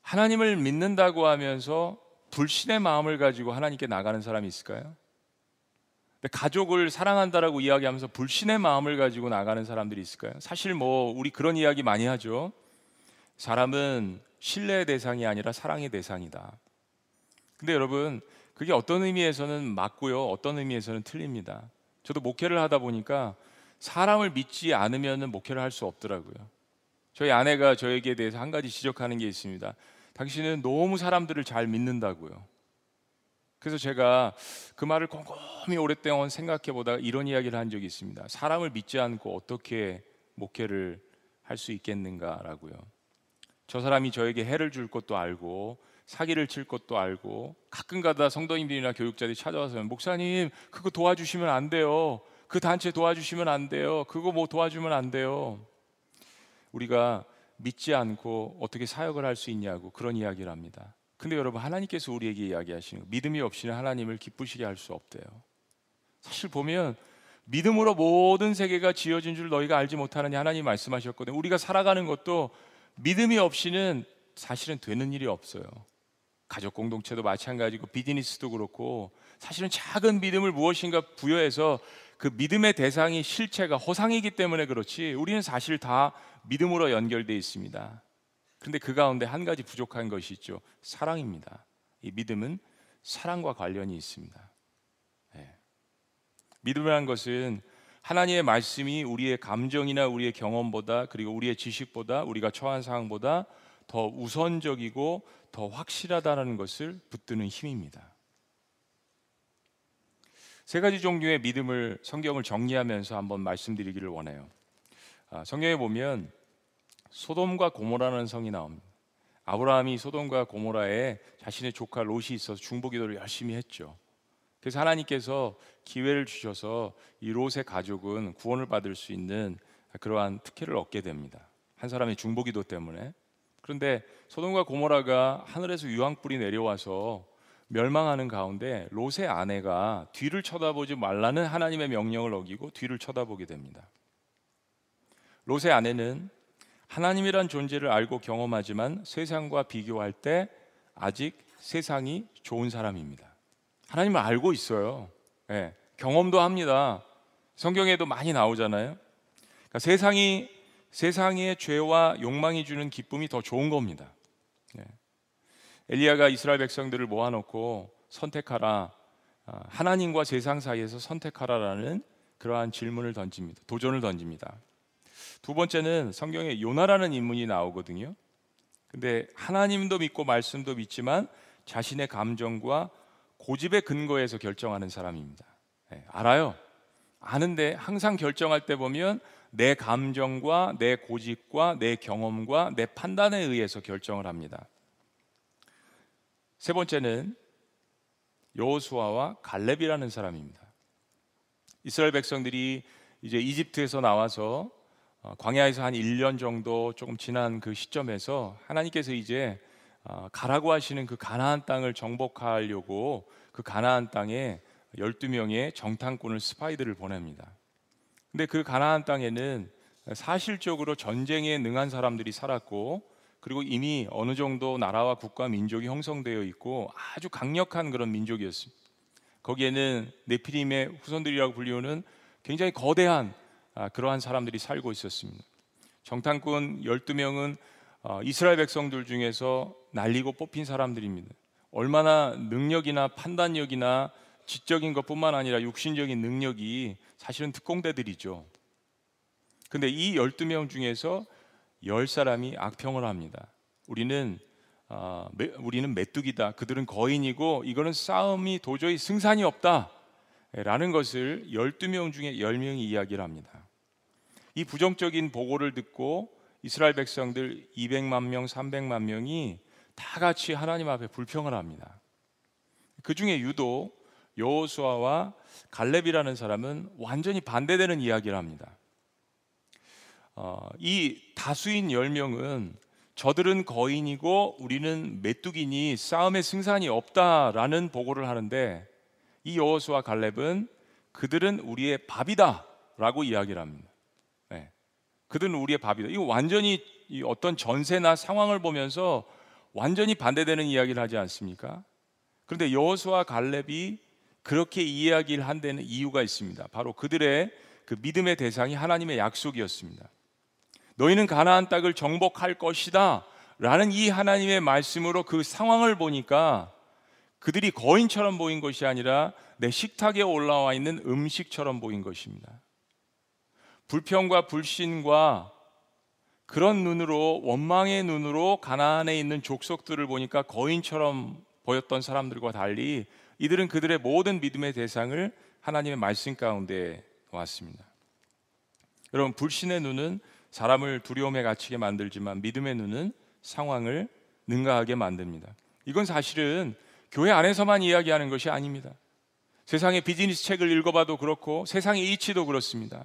하나님을 믿는다고 하면서 불신의 마음을 가지고 하나님께 나가는 사람이 있을까요? 가족을 사랑한다라고 이야기하면서 불신의 마음을 가지고 나가는 사람들이 있을까요? 사실 뭐 우리 그런 이야기 많이 하죠. 사람은 신뢰의 대상이 아니라 사랑의 대상이다. 근데 여러분 그게 어떤 의미에서는 맞고요. 어떤 의미에서는 틀립니다. 저도 목회를 하다 보니까 사람을 믿지 않으면 목회를 할 수 없더라고요. 저희 아내가 저에게 대해서 한 가지 지적하는 게 있습니다. 당신은 너무 사람들을 잘 믿는다고요. 그래서 제가 그 말을 곰곰이 오랫동안 생각해 보다가 이런 이야기를 한 적이 있습니다. 사람을 믿지 않고 어떻게 목회를 할 수 있겠는가라고요. 저 사람이 저에게 해를 줄 것도 알고 사기를 칠 것도 알고 가끔가다 성도님들이나 교육자들이 찾아와서 목사님 그거 도와주시면 안 돼요. 그 단체 도와주시면 안 돼요. 그거 뭐 도와주면 안 돼요. 우리가 믿지 않고 어떻게 사역을 할 수 있냐고 그런 이야기를 합니다. 근데 여러분 하나님께서 우리에게 이야기하시는 거, 믿음이 없이는 하나님을 기쁘시게 할 수 없대요. 사실 보면 믿음으로 모든 세계가 지어진 줄 너희가 알지 못하느냐 하나님 말씀하셨거든요. 우리가 살아가는 것도 믿음이 없이는 사실은 되는 일이 없어요. 가족 공동체도 마찬가지고 비즈니스도 그렇고 사실은 작은 믿음을 무엇인가 부여해서 그 믿음의 대상이 실체가 허상이기 때문에 그렇지 우리는 사실 다 믿음으로 연결되어 있습니다. 그런데 그 가운데 한 가지 부족한 것이 있죠. 사랑입니다. 이 믿음은 사랑과 관련이 있습니다. 네. 믿음이라는 것은 하나님의 말씀이 우리의 감정이나 우리의 경험보다 그리고 우리의 지식보다 우리가 처한 상황보다 더 우선적이고 더 확실하다는 것을 붙드는 힘입니다. 세 가지 종류의 믿음을 성경을 정리하면서 한번 말씀드리기를 원해요. 아, 성경에 보면 소돔과 고모라는 성이 나옵니다. 아브라함이 소돔과 고모라에 자신의 조카 롯이 있어서 중보기도를 열심히 했죠. 그래서 하나님께서 기회를 주셔서 이 롯의 가족은 구원을 받을 수 있는 그러한 특혜를 얻게 됩니다. 한 사람의 중보기도 때문에. 그런데 소돔과 고모라가 하늘에서 유황불이 내려와서 멸망하는 가운데 롯의 아내가 뒤를 쳐다보지 말라는 하나님의 명령을 어기고 뒤를 쳐다보게 됩니다. 롯의 아내는 하나님이란 존재를 알고 경험하지만 세상과 비교할 때 아직 세상이 좋은 사람입니다. 하나님을 알고 있어요. 네, 경험도 합니다. 성경에도 많이 나오잖아요. 그러니까 세상이 세상의 죄와 욕망이 주는 기쁨이 더 좋은 겁니다. 네. 엘리야가 이스라엘 백성들을 모아놓고 선택하라. 아, 하나님과 세상 사이에서 선택하라라는 그러한 질문을 던집니다. 도전을 던집니다. 두 번째는 성경에 요나라는 인물이 나오거든요. 근데 하나님도 믿고 말씀도 믿지만 자신의 감정과 고집의 근거에서 결정하는 사람입니다. 네, 알아요. 아는데 항상 결정할 때 보면 내 감정과 내 고집과 내 경험과 내 판단에 의해서 결정을 합니다. 세 번째는 여호수아와 갈렙이라는 사람입니다. 이스라엘 백성들이 이제 이집트에서 나와서 어, 광야에서 한 1년 정도 조금 지난 그 시점에서 하나님께서 이제 어, 가라고 하시는 그 가나안 땅을 정복하려고 그 가나안 땅에 12명의 정탐꾼을 스파이들을 보냅니다. 근데 그 가나안 땅에는 사실적으로 전쟁에 능한 사람들이 살았고 그리고 이미 어느 정도 나라와 국가 민족이 형성되어 있고 아주 강력한 그런 민족이었습니다. 거기에는 네피림의 후손들이라고 불리우는 굉장히 거대한 아, 그러한 사람들이 살고 있었습니다. 정탐꾼 12명은 어, 이스라엘 백성들 중에서 날리고 뽑힌 사람들입니다. 얼마나 능력이나 판단력이나 지적인 것뿐만 아니라 육신적인 능력이 사실은 특공대들이죠. 근데 이 12명 중에서 10사람이 악평을 합니다. 우리는 어, 우리는 메뚜기다. 그들은 거인이고 이거는 싸움이 도저히 승산이 없다. 라는 것을 12명 중에 10명이 이야기를 합니다. 이 부정적인 보고를 듣고 이스라엘 백성들 200만 명, 300만 명이 다 같이 하나님 앞에 불평을 합니다. 그 중에 유독 여호수아와 갈렙이라는 사람은 완전히 반대되는 이야기를 합니다. 어, 이 다수인 10명은 저들은 거인이고 우리는 메뚜기니 싸움의 승산이 없다라는 보고를 하는데 이 여호수아 갈렙은 그들은 우리의 밥이다라고 이야기를 합니다. 그들은 우리의 밥이다. 이거 완전히 어떤 전세나 상황을 보면서 완전히 반대되는 이야기를 하지 않습니까? 그런데 여호수아 갈렙이 그렇게 이야기를 한 데는 이유가 있습니다. 바로 그들의 그 믿음의 대상이 하나님의 약속이었습니다. 너희는 가나안 땅을 정복할 것이다. 라는 이 하나님의 말씀으로 그 상황을 보니까 그들이 거인처럼 보인 것이 아니라 내 식탁에 올라와 있는 음식처럼 보인 것입니다. 불평과 불신과 그런 눈으로 원망의 눈으로 가나안에 있는 족속들을 보니까 거인처럼 보였던 사람들과 달리 이들은 그들의 모든 믿음의 대상을 하나님의 말씀 가운데 왔습니다. 여러분 불신의 눈은 사람을 두려움에 갇히게 만들지만 믿음의 눈은 상황을 능가하게 만듭니다. 이건 사실은 교회 안에서만 이야기하는 것이 아닙니다. 세상의 비즈니스 책을 읽어봐도 그렇고 세상의 이치도 그렇습니다.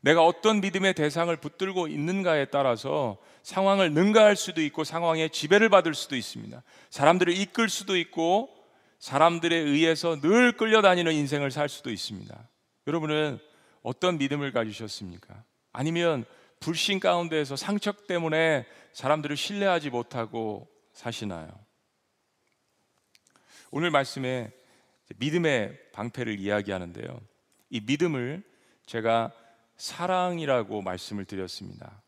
내가 어떤 믿음의 대상을 붙들고 있는가에 따라서 상황을 능가할 수도 있고 상황에 지배를 받을 수도 있습니다. 사람들을 이끌 수도 있고 사람들에 의해서 늘 끌려다니는 인생을 살 수도 있습니다. 여러분은 어떤 믿음을 가지셨습니까? 아니면 불신 가운데에서 상처 때문에 사람들을 신뢰하지 못하고 사시나요? 오늘 말씀에 믿음의 방패를 이야기하는데요. 이 믿음을 제가 사랑이라고 말씀을 드렸습니다.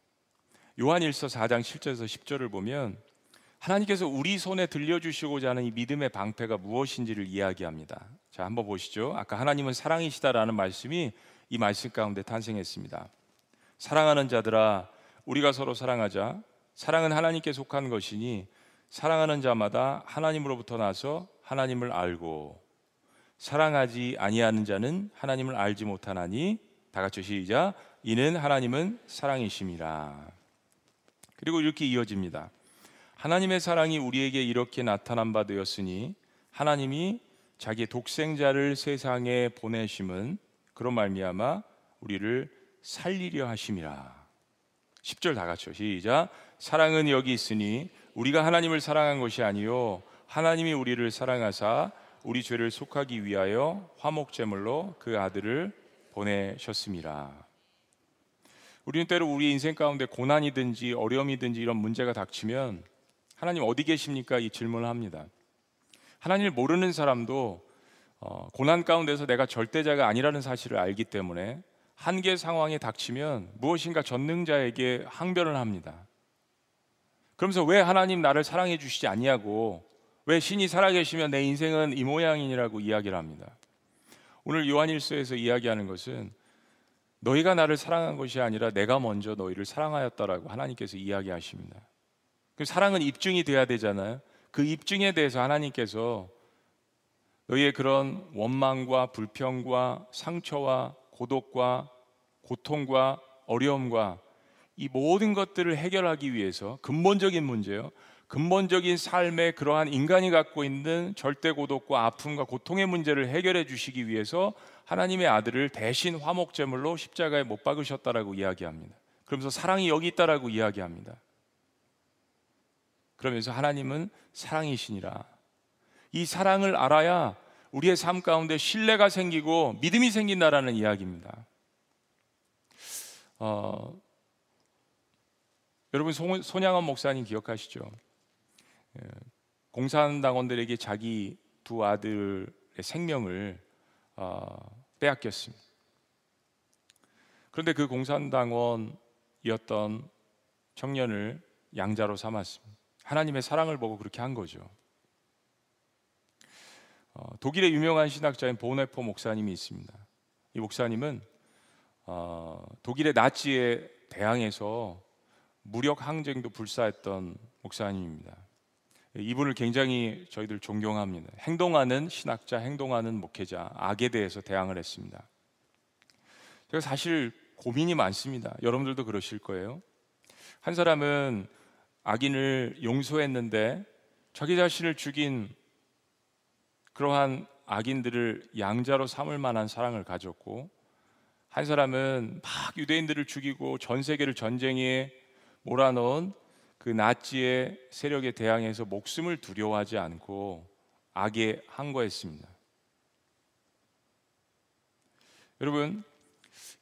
요한일서 4장 7절에서 10절을 보면 하나님께서 우리 손에 들려주시고자 하는 이 믿음의 방패가 무엇인지를 이야기합니다. 자, 한번 보시죠. 아까 하나님은 사랑이시다라는 말씀이 이 말씀 가운데 탄생했습니다. 사랑하는 자들아, 우리가 서로 사랑하자. 사랑은 하나님께 속한 것이니 사랑하는 자마다 하나님으로부터 나서 하나님을 알고 사랑하지 아니하는 자는 하나님을 알지 못하나니 다 같이 시작. 이는 하나님은 사랑이심이라. 그리고 이렇게 이어집니다. 하나님의 사랑이 우리에게 이렇게 나타난 바 되었으니 하나님이 자기 독생자를 세상에 보내심은 그런 말미암아 우리를 살리려 하심이라. 10절 다 같이요. 시작. 사랑은 여기 있으니 우리가 하나님을 사랑한 것이 아니요 하나님이 우리를 사랑하사 우리 죄를 속하기 위하여 화목 제물로 그 아들을 보내셨습니다. 우리는 때로 우리 인생 가운데 고난이든지 어려움이든지 이런 문제가 닥치면 하나님 어디 계십니까? 이 질문을 합니다. 하나님을 모르는 사람도 어, 고난 가운데서 내가 절대자가 아니라는 사실을 알기 때문에 한계 상황에 닥치면 무엇인가 전능자에게 항변을 합니다. 그러면서 왜 하나님 나를 사랑해 주시지 않냐고 왜 신이 살아계시면 내 인생은 이 모양이라고 이야기를 합니다. 오늘 요한일서에서 이야기하는 것은 너희가 나를 사랑한 것이 아니라 내가 먼저 너희를 사랑하였다라고 하나님께서 이야기하십니다. 그 사랑은 입증이 돼야 되잖아요. 그 입증에 대해서 하나님께서 너희의 그런 원망과 불평과 상처와 고독과 고통과 어려움과 이 모든 것들을 해결하기 위해서 근본적인 문제요. 근본적인 삶의 그러한 인간이 갖고 있는 절대 고독과 아픔과 고통의 문제를 해결해 주시기 위해서 하나님의 아들을 대신 화목제물로 십자가에 못 박으셨다라고 이야기합니다. 그러면서 사랑이 여기 있다라고 이야기합니다. 그러면서 하나님은 사랑이시니라. 이 사랑을 알아야 우리의 삶 가운데 신뢰가 생기고 믿음이 생긴다라는 이야기입니다. 어, 여러분 손양원 목사님 기억하시죠? 예, 공산당원들에게 자기 두 아들의 생명을 어, 빼앗겼습니다. 그런데 그 공산당원이었던 청년을 양자로 삼았습니다. 하나님의 사랑을 보고 그렇게 한 거죠. 어, 독일의 유명한 신학자인 보네포 목사님이 있습니다. 이 목사님은 어, 독일의 나치에 대항해서 무력 항쟁도 불사했던 목사님입니다. 이분을 굉장히 저희들 존경합니다. 행동하는 신학자, 행동하는 목회자, 악에 대해서 대항을 했습니다. 제가 사실 고민이 많습니다. 여러분들도 그러실 거예요. 한 사람은 악인을 용서했는데 자기 자신을 죽인 그러한 악인들을 양자로 삼을 만한 사랑을 가졌고 한 사람은 막 유대인들을 죽이고 전 세계를 전쟁에 몰아넣은 그 나치의 세력에 대항해서 목숨을 두려워하지 않고 악에 항거했습니다. 여러분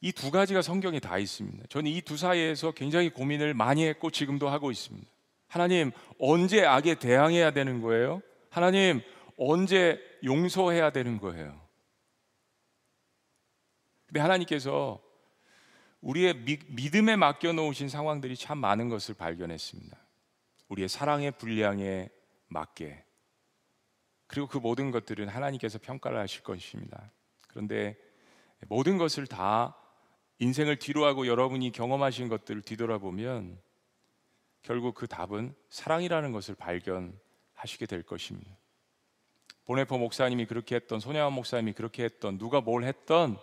이 두 가지가 성경에 다 있습니다. 저는 이 두 사이에서 굉장히 고민을 많이 했고 지금도 하고 있습니다. 하나님 언제 악에 대항해야 되는 거예요? 하나님 언제 용서해야 되는 거예요? 근데 하나님께서 우리의 믿음에 맡겨 놓으신 상황들이 참 많은 것을 발견했습니다. 우리의 사랑의 분량에 맞게. 그리고 그 모든 것들은 하나님께서 평가를 하실 것입니다. 그런데 모든 것을 다 인생을 뒤로하고 여러분이 경험하신 것들을 뒤돌아보면 결국 그 답은 사랑이라는 것을 발견하시게 될 것입니다. 보네포 목사님이 그렇게 했던 손야원 목사님이 그렇게 했던 누가 뭘 했던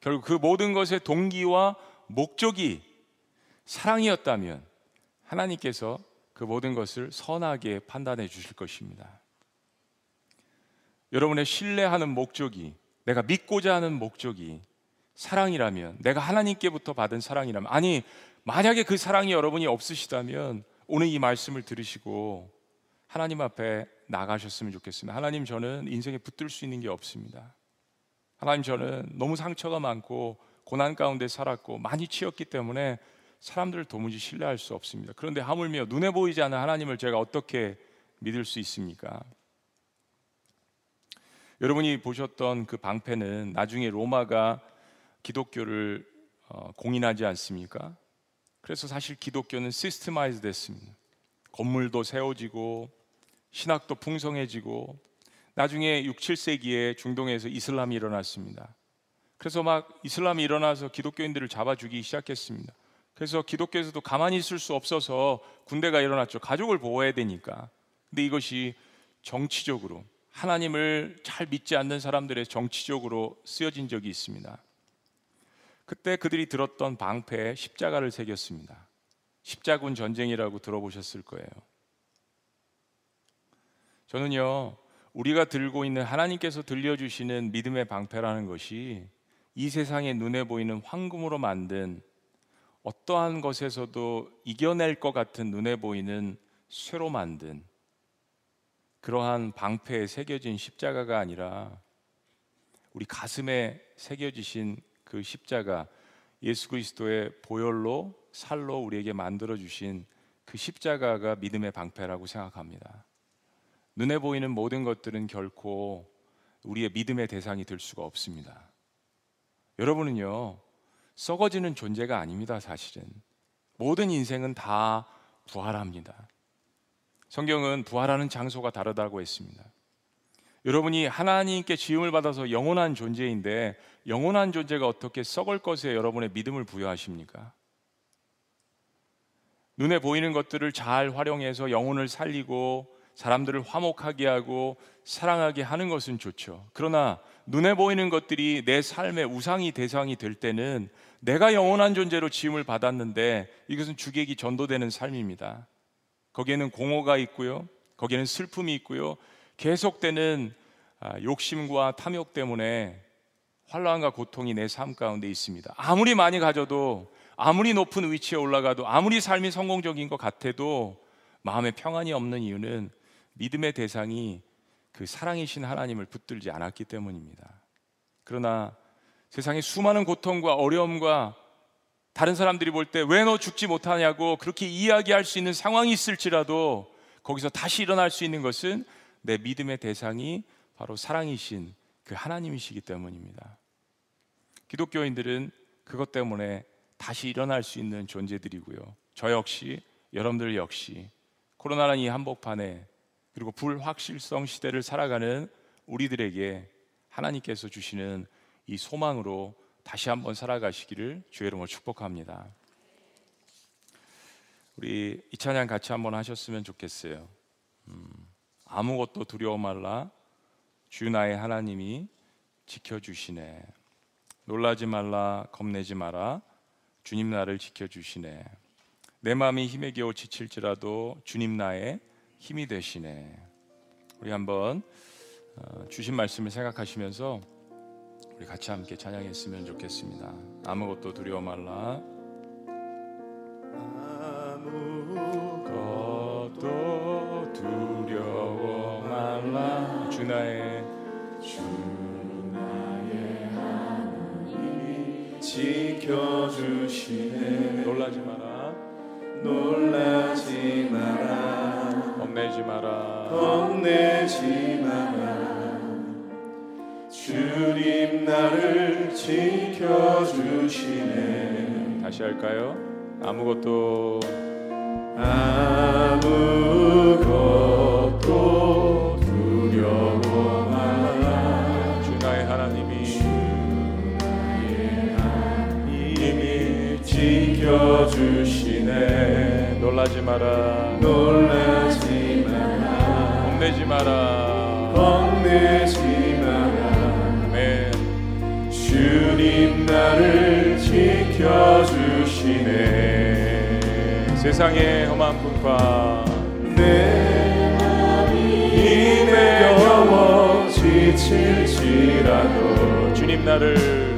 결국 그 모든 것의 동기와 목적이 사랑이었다면 하나님께서 그 모든 것을 선하게 판단해 주실 것입니다. 여러분의 신뢰하는 목적이 내가 믿고자 하는 목적이 사랑이라면 내가 하나님께부터 받은 사랑이라면 아니 만약에 그 사랑이 여러분이 없으시다면 오늘 이 말씀을 들으시고 하나님 앞에 나가셨으면 좋겠습니다. 하나님 저는 인생에 붙들 수 있는 게 없습니다. 하나님 저는 너무 상처가 많고 고난 가운데 살았고 많이 치였기 때문에 사람들을 도무지 신뢰할 수 없습니다. 그런데 하물며 눈에 보이지 않는 하나님을 제가 어떻게 믿을 수 있습니까? 여러분이 보셨던 그 방패는 나중에 로마가 기독교를 어, 공인하지 않습니까? 그래서 사실 기독교는 systemize 됐습니다. 건물도 세워지고 신학도 풍성해지고 나중에 6, 7세기에 중동에서 이슬람이 일어났습니다. 그래서 막 이슬람이 일어나서 기독교인들을 잡아죽이기 시작했습니다. 그래서 기독교에서도 가만히 있을 수 없어서 군대가 일어났죠. 가족을 보호해야 되니까. 근데 이것이 정치적으로 하나님을 잘 믿지 않는 사람들의 정치적으로 쓰여진 적이 있습니다. 그때 그들이 들었던 방패에 십자가를 새겼습니다. 십자군 전쟁이라고 들어보셨을 거예요. 저는요, 우리가 들고 있는 하나님께서 들려주시는 믿음의 방패라는 것이 이 세상의 눈에 보이는 황금으로 만든 어떠한 것에서도 이겨낼 것 같은 눈에 보이는 쇠로 만든 그러한 방패에 새겨진 십자가가 아니라 우리 가슴에 새겨지신 그 십자가 예수 그리스도의 보혈로 살로 우리에게 만들어 주신 그 십자가가 믿음의 방패라고 생각합니다. 눈에 보이는 모든 것들은 결코 우리의 믿음의 대상이 될 수가 없습니다. 여러분은요, 썩어지는 존재가 아닙니다, 사실은. 모든 인생은 다 부활합니다. 성경은 부활하는 장소가 다르다고 했습니다. 여러분이 하나님께 지음을 받아서 영원한 존재인데 영원한 존재가 어떻게 썩을 것에 여러분의 믿음을 부여하십니까? 눈에 보이는 것들을 잘 활용해서 영혼을 살리고 사람들을 화목하게 하고 사랑하게 하는 것은 좋죠. 그러나 눈에 보이는 것들이 내 삶의 우상이 대상이 될 때는 내가 영원한 존재로 지음을 받았는데 이것은 주객이 전도되는 삶입니다. 거기에는 공허가 있고요. 거기에는 슬픔이 있고요. 계속되는 아, 욕심과 탐욕 때문에 환란과 고통이 내 삶 가운데 있습니다. 아무리 많이 가져도 아무리 높은 위치에 올라가도 아무리 삶이 성공적인 것 같아도 마음에 평안이 없는 이유는 믿음의 대상이 그 사랑이신 하나님을 붙들지 않았기 때문입니다. 그러나 세상의 수많은 고통과 어려움과 다른 사람들이 볼 때 왜 너 죽지 못하냐고 그렇게 이야기할 수 있는 상황이 있을지라도 거기서 다시 일어날 수 있는 것은 내 믿음의 대상이 바로 사랑이신 그 하나님이시기 때문입니다. 기독교인들은 그것 때문에 다시 일어날 수 있는 존재들이고요. 저 역시 여러분들 역시 코로나라는 이 한복판에 그리고 불확실성 시대를 살아가는 우리들에게 하나님께서 주시는 이 소망으로 다시 한번 살아가시기를 주의 이름으로 축복합니다. 우리 이 찬양 같이 한번 하셨으면 좋겠어요. 음, 아무것도 두려워 말라. 주 나의 하나님이 지켜주시네. 놀라지 말라, 겁내지 마라. 주님 나를 지켜주시네. 내 마음이 힘에 겨워 지칠지라도 주님 나의 힘이 되시네. 우리 한번 어, 주신 말씀을 생각하시면서 우리 같이 함께 찬양했으면 좋겠습니다. 아무것도 두려워 말라. 아무것도 두려워 나의 주 나의 하나님이 지켜주시네. 놀라지 마라. 놀라지 마라. 겁내지 마라. 겁내지 마라. 주님 나를 지켜주시네 다시 할까요? 아무것도 아무 주시네. 놀라지 마라. 놀라지 마라. 겁내지 마라. 겁내지 마라. 아멘. 주님 나를 지켜주시네. 세상의 험한 풍파. 내 마음이 겨워 지칠지라도 주님 나를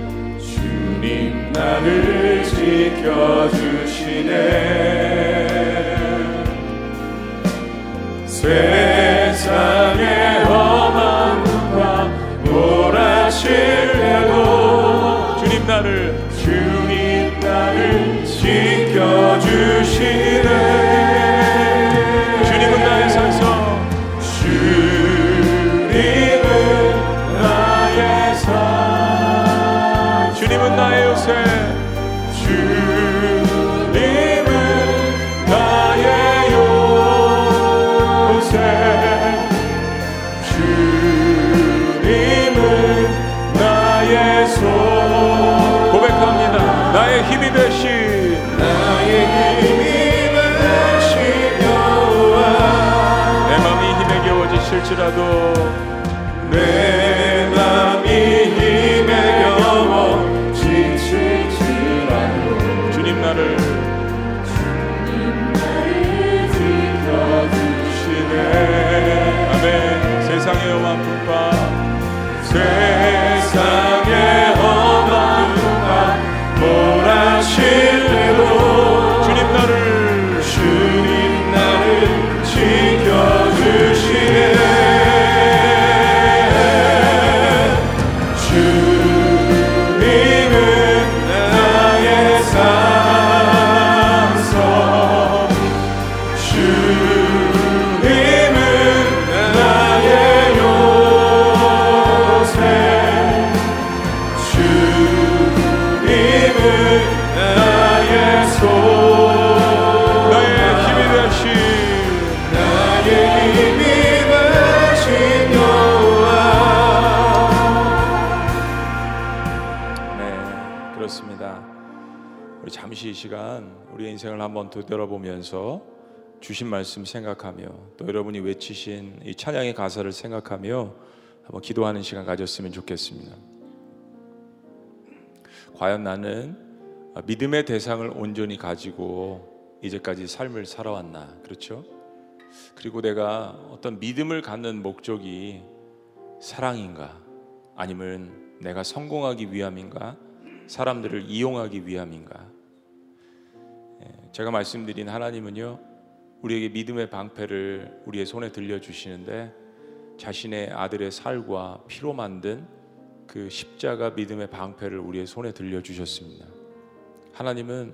나를 지켜주시네. 세상의 우리 잠시 이 시간 우리의 인생을 한번 되돌아보면서 주신 말씀 생각하며 또 여러분이 외치신 이 찬양의 가사를 생각하며 한번 기도하는 시간 가졌으면 좋겠습니다. 과연 나는 믿음의 대상을 온전히 가지고 이제까지 삶을 살아왔나? 그렇죠? 그리고 내가 어떤 믿음을 갖는 목적이 사랑인가? 아니면 내가 성공하기 위함인가? 사람들을 이용하기 위함인가? 예, 제가 말씀드린 하나님은요, 우리에게 믿음의 방패를 우리의 손에 들려주시는데 자신의 아들의 살과 피로 만든 그 십자가 믿음의 방패를 우리의 손에 들려주셨습니다. 하나님은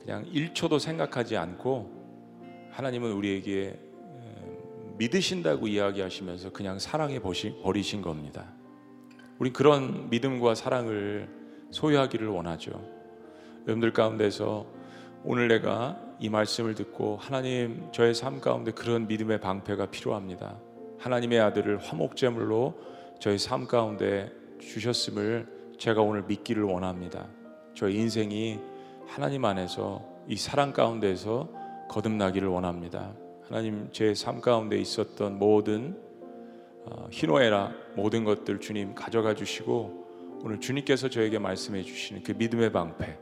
그냥 1초도 생각하지 않고 하나님은 우리에게 에, 믿으신다고 이야기하시면서 그냥 사랑해 버리신 겁니다. 우리 그런 믿음과 사랑을 소유하기를 원하죠. 여러분들 가운데서 오늘 내가 이 말씀을 듣고 하나님 저의 삶 가운데 그런 믿음의 방패가 필요합니다. 하나님의 아들을 화목제물로 저의 삶 가운데 주셨음을 제가 오늘 믿기를 원합니다. 저의 인생이 하나님 안에서 이 사랑 가운데서 거듭나기를 원합니다. 하나님 제 삶 가운데 있었던 모든 어, 희노애락 모든 것들 주님 가져가 주시고 오늘 주님께서 저에게 말씀해 주시는 그 믿음의 방패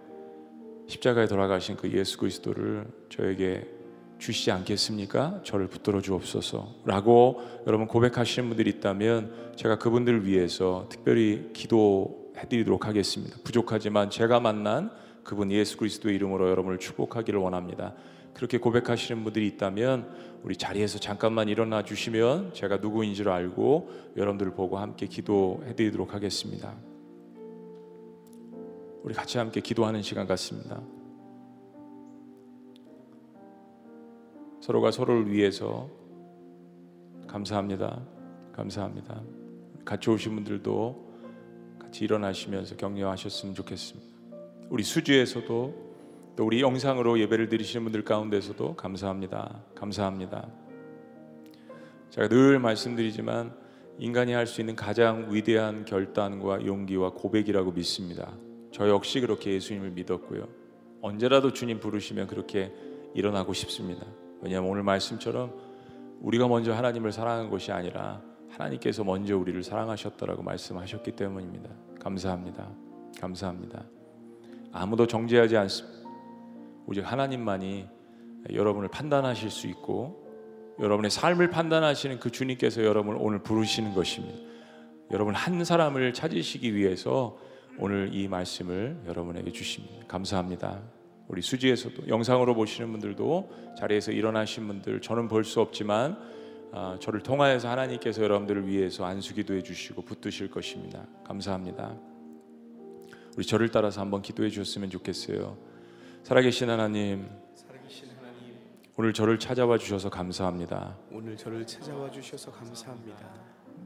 십자가에 돌아가신 그 예수 그리스도를 저에게 주시지 않겠습니까? 저를 붙들어 주옵소서 라고 여러분 고백하시는 분들이 있다면 제가 그분들을 위해서 특별히 기도해 드리도록 하겠습니다. 부족하지만 제가 만난 그분 예수 그리스도의 이름으로 여러분을 축복하기를 원합니다. 그렇게 고백하시는 분들이 있다면 우리 자리에서 잠깐만 일어나 주시면 제가 누구인지를 알고 여러분들을 보고 함께 기도해 드리도록 하겠습니다. 우리 같이 함께 기도하는 시간 같습니다. 서로가 서로를 위해서 감사합니다. 감사합니다. 같이 오신 분들도 같이 일어나시면서 격려하셨으면 좋겠습니다. 우리 수주에서도 또 우리 영상으로 예배를 드리시는 분들 가운데서도 감사합니다. 감사합니다. 제가 늘 말씀드리지만 인간이 할 수 있는 가장 위대한 결단과 용기와 고백이라고 믿습니다. 저 역시 그렇게 예수님을 믿었고요. 언제라도 주님 부르시면 그렇게 일어나고 싶습니다. 왜냐하면 오늘 말씀처럼 우리가 먼저 하나님을 사랑한 것이 아니라 하나님께서 먼저 우리를 사랑하셨다라고 말씀하셨기 때문입니다. 감사합니다. 감사합니다. 아무도 정죄하지 않습니다. 오직 하나님만이 여러분을 판단하실 수 있고 여러분의 삶을 판단하시는 그 주님께서 여러분을 오늘 부르시는 것입니다. 여러분 한 사람을 찾으시기 위해서 오늘 이 말씀을 여러분에게 주십니다. 감사합니다. 우리 수지에서도 영상으로 보시는 분들도 자리에서 일어나신 분들 저는 볼 수 없지만 아, 저를 통하여서 하나님께서 여러분들을 위해서 안수기도해 주시고 붙드실 것입니다. 감사합니다. 우리 저를 따라서 한번 기도해 주셨으면 좋겠어요. 살아계신 하나님, 살아계신 하나님, 오늘 저를 찾아와 주셔서 감사합니다. 오늘 저를 찾아와 주셔서 감사합니다.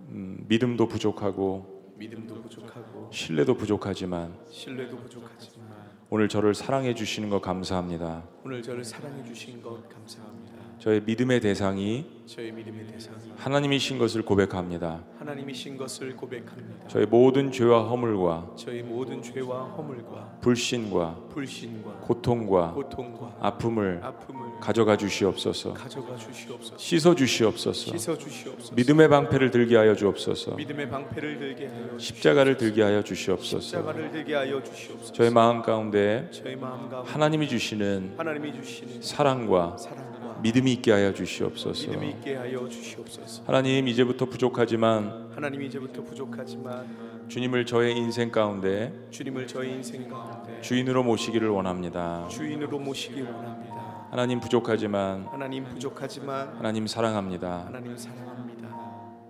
음, 믿음도 부족하고 믿음도 부족하고 신뢰도 부족하지만 신뢰도 부족하지만 오늘 저를 사랑해 주시는 것 감사합니다. 오늘 저를 사랑해 주신 것 감사합니다. 저의 믿음의 대상이 저의 믿음의 대상이 하나님이신 것을 고백합니다. 하나님이신 것을 고백합니다. 저의 모든 죄와 허물과 저희 모든 죄와 허물과 불신과 불신과 고통과 고통과 아픔을 아픔을 가져가 주시옵소서. 가져가 주시옵소서. 씻어 주시옵소서. 씻어 주시옵소서. 믿음의 방패를 들게 하여 주옵소서. 믿음의 방패를 들게 하여 십자가를 들게 하여 주시옵소서. 십자가를 들게 하여 주시옵소서. 저의 마음 가운데 저희 마음 가운데 하나님이 주시는 하나님이 주시는 사랑과 사랑과 믿음이 있게 하여 주시옵소서. 믿음이 있게 하여 주시옵소서. 하나님 이제부터 부족하지만 하나님 이제부터 부족하지만 주님을 저의 인생 가운데 주님을 저희 인생 가운데 주인으로 모시기를 원합니다. 주인으로 모시기 원합니다. 하나님 부족하지만 하나님 부족하지만 하나님 사랑합니다. 하나님 사랑합니다.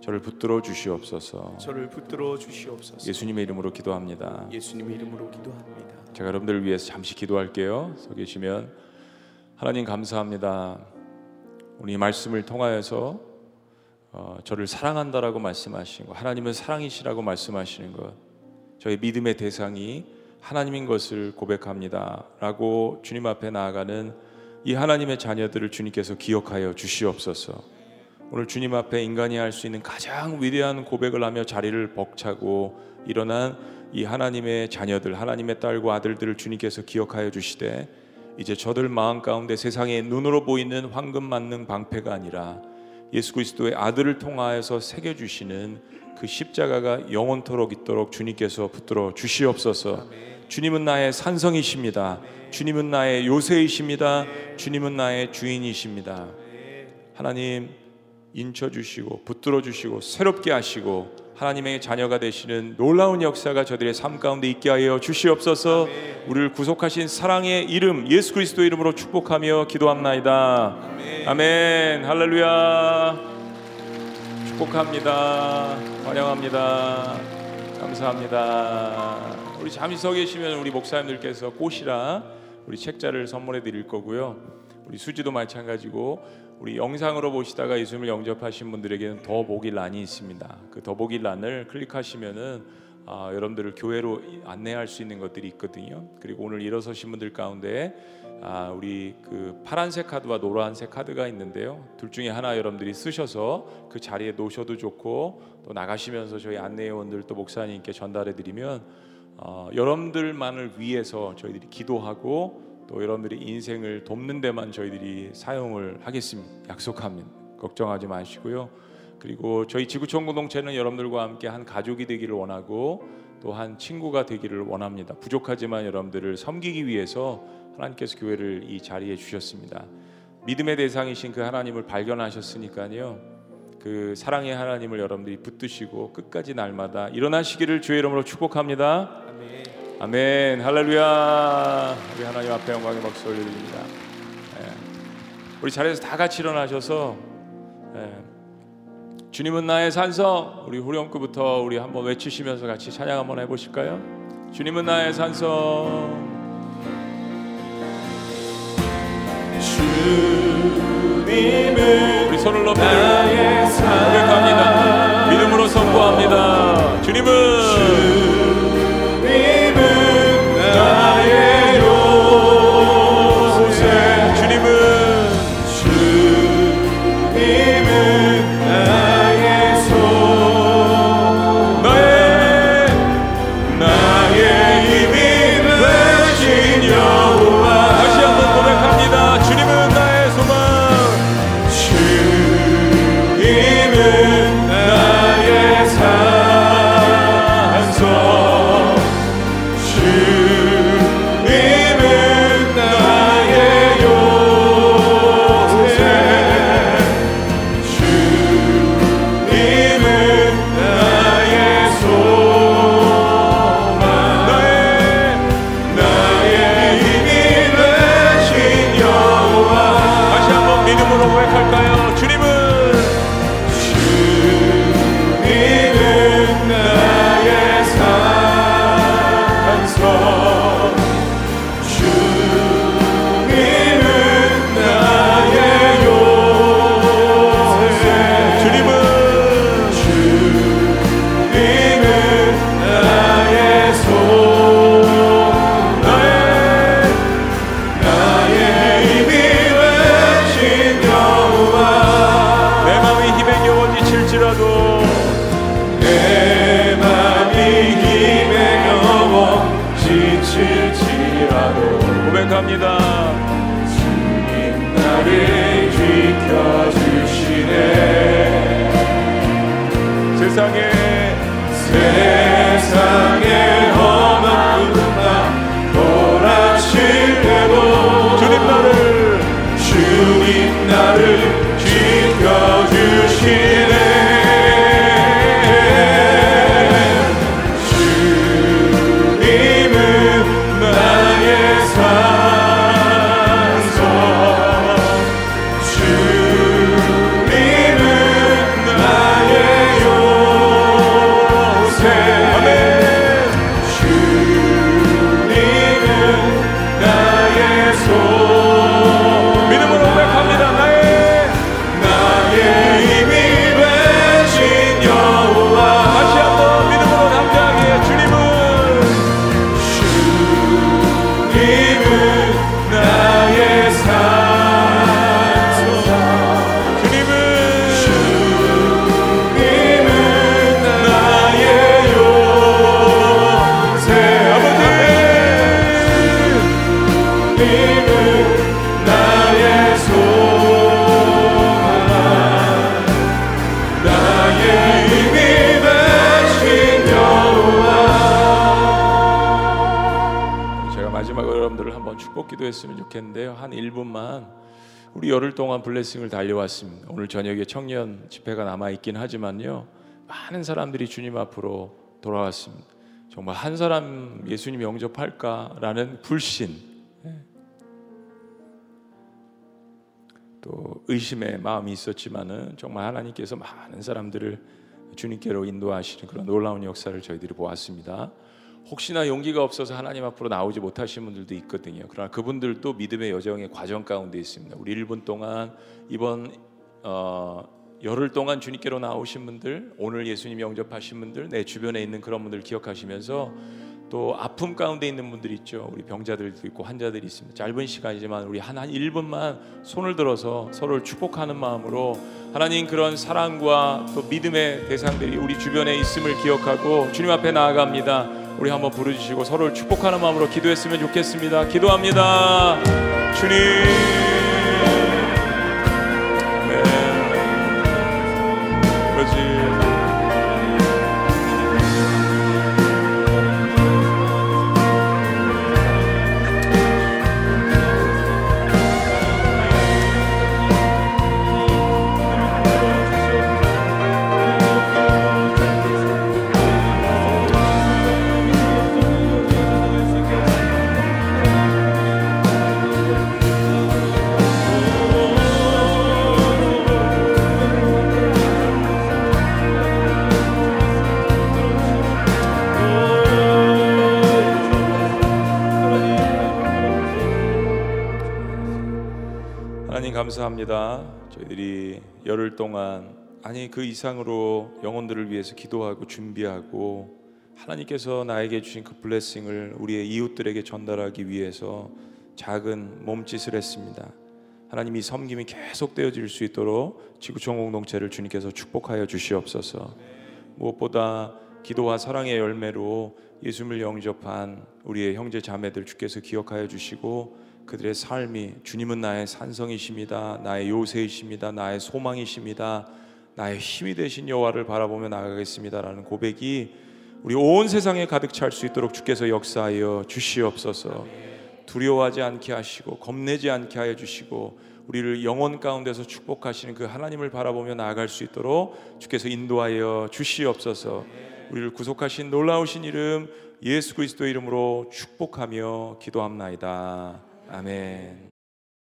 저를 붙들어 주시옵소서. 저를 붙들어 주시옵소서. 예수님의 이름으로 기도합니다. 예수님의 이름으로 기도합니다. 제가 여러분들을 위해서 잠시 기도할게요. 서 계시면 하나님 감사합니다. 우리 말씀을 통하여서 어, 저를 사랑한다라고 말씀하신 것, 하나님은 사랑이시라고 말씀하시는 것, 저의 믿음의 대상이 하나님인 것을 고백합니다라고 주님 앞에 나아가는 이 하나님의 자녀들을 주님께서 기억하여 주시옵소서. 오늘 주님 앞에 인간이 할 수 있는 가장 위대한 고백을 하며 자리를 벅차고 일어난 이 하나님의 자녀들, 하나님의 딸과 아들들을 주님께서 기억하여 주시되 이제 저들 마음 가운데 세상에 눈으로 보이는 황금 만능 방패가 아니라 예수 그리스도의 아들을 통하여서 새겨 주시는 그 십자가가 영원토록 있도록 주님께서 붙들어 주시옵소서. 주님은 나의 산성이십니다. 주님은 나의 요새이십니다. 주님은 나의 주인이십니다. 하나님 인쳐 주시고 붙들어 주시고 새롭게 하시고 하나님의 자녀가 되시는 놀라운 역사가 저들의 삶 가운데 있게 하여 주시옵소서. 우리를 구속하신 사랑의 이름 예수 그리스도 이름으로 축복하며 기도합나이다. 아멘. 할렐루야. 축복합니다. 환영합니다. 감사합니다. 우리 잠시 서 계시면 우리 목사님들께서 꽃이라 우리 책자를 선물해 드릴 거고요. 우리 수지도 마찬가지고 우리 영상으로 보시다가 예수님을 영접하신 분들에게는 더 복일 란이 있습니다. 그더 복일 란을 클릭하시면은 아, 여러분들을 교회로 안내할 수 있는 것들이 있거든요. 그리고 오늘 일어서신 분들 가운데 아, 우리 그 파란색 카드와 노란색 카드가 있는데요. 둘 중에 하나 여러분들이 쓰셔서 그 자리에 놓으셔도 좋고 또 나가시면서 저희 안내원들 또 목사님께 전달해 드리면 어, 여러분들만을 위해서 저희들이 기도하고 또 여러분들이 인생을 돕는 데만 저희들이 사용을 하겠습니다. 약속합니다. 걱정하지 마시고요. 그리고 저희 지구촌 공동체는 여러분들과 함께 한 가족이 되기를 원하고 또 한 친구가 되기를 원합니다. 부족하지만 여러분들을 섬기기 위해서 하나님께서 교회를 이 자리에 주셨습니다. 믿음의 대상이신 그 하나님을 발견하셨으니까요. 그 사랑의 하나님을 여러분들이 붙드시고 끝까지 날마다 일어나시기를 주의 이름으로 축복합니다. 아멘. 아멘. 할렐루야. 우리 하나님 앞에 영광의 박수 올려드립니다. 예. 우리 자리에서 다 같이 일어나셔서 예. 주님은 나의 산성 우리 후렴구부터 우리 한번 외치시면서 같이 찬양 한번 해보실까요? 주님은 나의 산성 주님은 우리 손을 들고 고백합니다. 믿음으로 선포합니다. 주님은 블레싱을 달려왔습니다. 오늘 저녁에 청년 집회가 남아 있긴 하지만요. 많은 사람들이 주님 앞으로 돌아왔습니다. 정말 한 사람 예수님 영접할까라는 불신, 예. 또 의심의 마음이 있었지만은 정말 하나님께서 많은 사람들을 주님께로 인도하시는 그런 놀라운 역사를 저희들이 보았습니다. 혹시나 용기가 없어서 하나님 앞으로 나오지 못하신 분들도 있거든요. 그러나 그분들도 믿음의 여정의 과정 가운데 있습니다. 우리 1분 동안 이번 어, 열흘 동안 주님께로 나오신 분들, 오늘 예수님 영접하신 분들, 내 주변에 있는 그런 분들 기억하시면서 또 아픔 가운데 있는 분들 있죠. 우리 병자들도 있고 환자들이 있습니다. 짧은 시간이지만 우리 한, 한 1분만 손을 들어서 서로를 축복하는 마음으로 하나님 그런 사랑과 또 믿음의 대상들이 우리 주변에 있음을 기억하고 주님 앞에 나아갑니다. 우리 한번 부르주시고 서로를 축복하는 마음으로 기도했으면 좋겠습니다. 기도합니다. 주님. 열흘 동안 아니 그 이상으로 영혼들을 위해서 기도하고 준비하고 하나님께서 나에게 주신 그 블레싱을 우리의 이웃들에게 전달하기 위해서 작은 몸짓을 했습니다. 하나님 이 섬김이 계속되어질 수 있도록 지구촌 공동체를 주님께서 축복하여 주시옵소서. 무엇보다 기도와 사랑의 열매로 예수님을 영접한 우리의 형제 자매들 주께서 기억하여 주시고 그들의 삶이 주님은 나의 산성이십니다. 나의 요새이십니다. 나의 소망이십니다. 나의 힘이 되신 여호와를 바라보며 나가겠습니다라는 고백이 우리 온 세상에 가득 찰 수 있도록 주께서 역사하여 주시옵소서. 두려워하지 않게 하시고 겁내지 않게 하여 주시고 우리를 영혼 가운데서 축복하시는 그 하나님을 바라보며 나아갈 수 있도록 주께서 인도하여 주시옵소서. 우리를 구속하신 놀라우신 이름 예수 그리스도 이름으로 축복하며 기도합나이다. 아멘.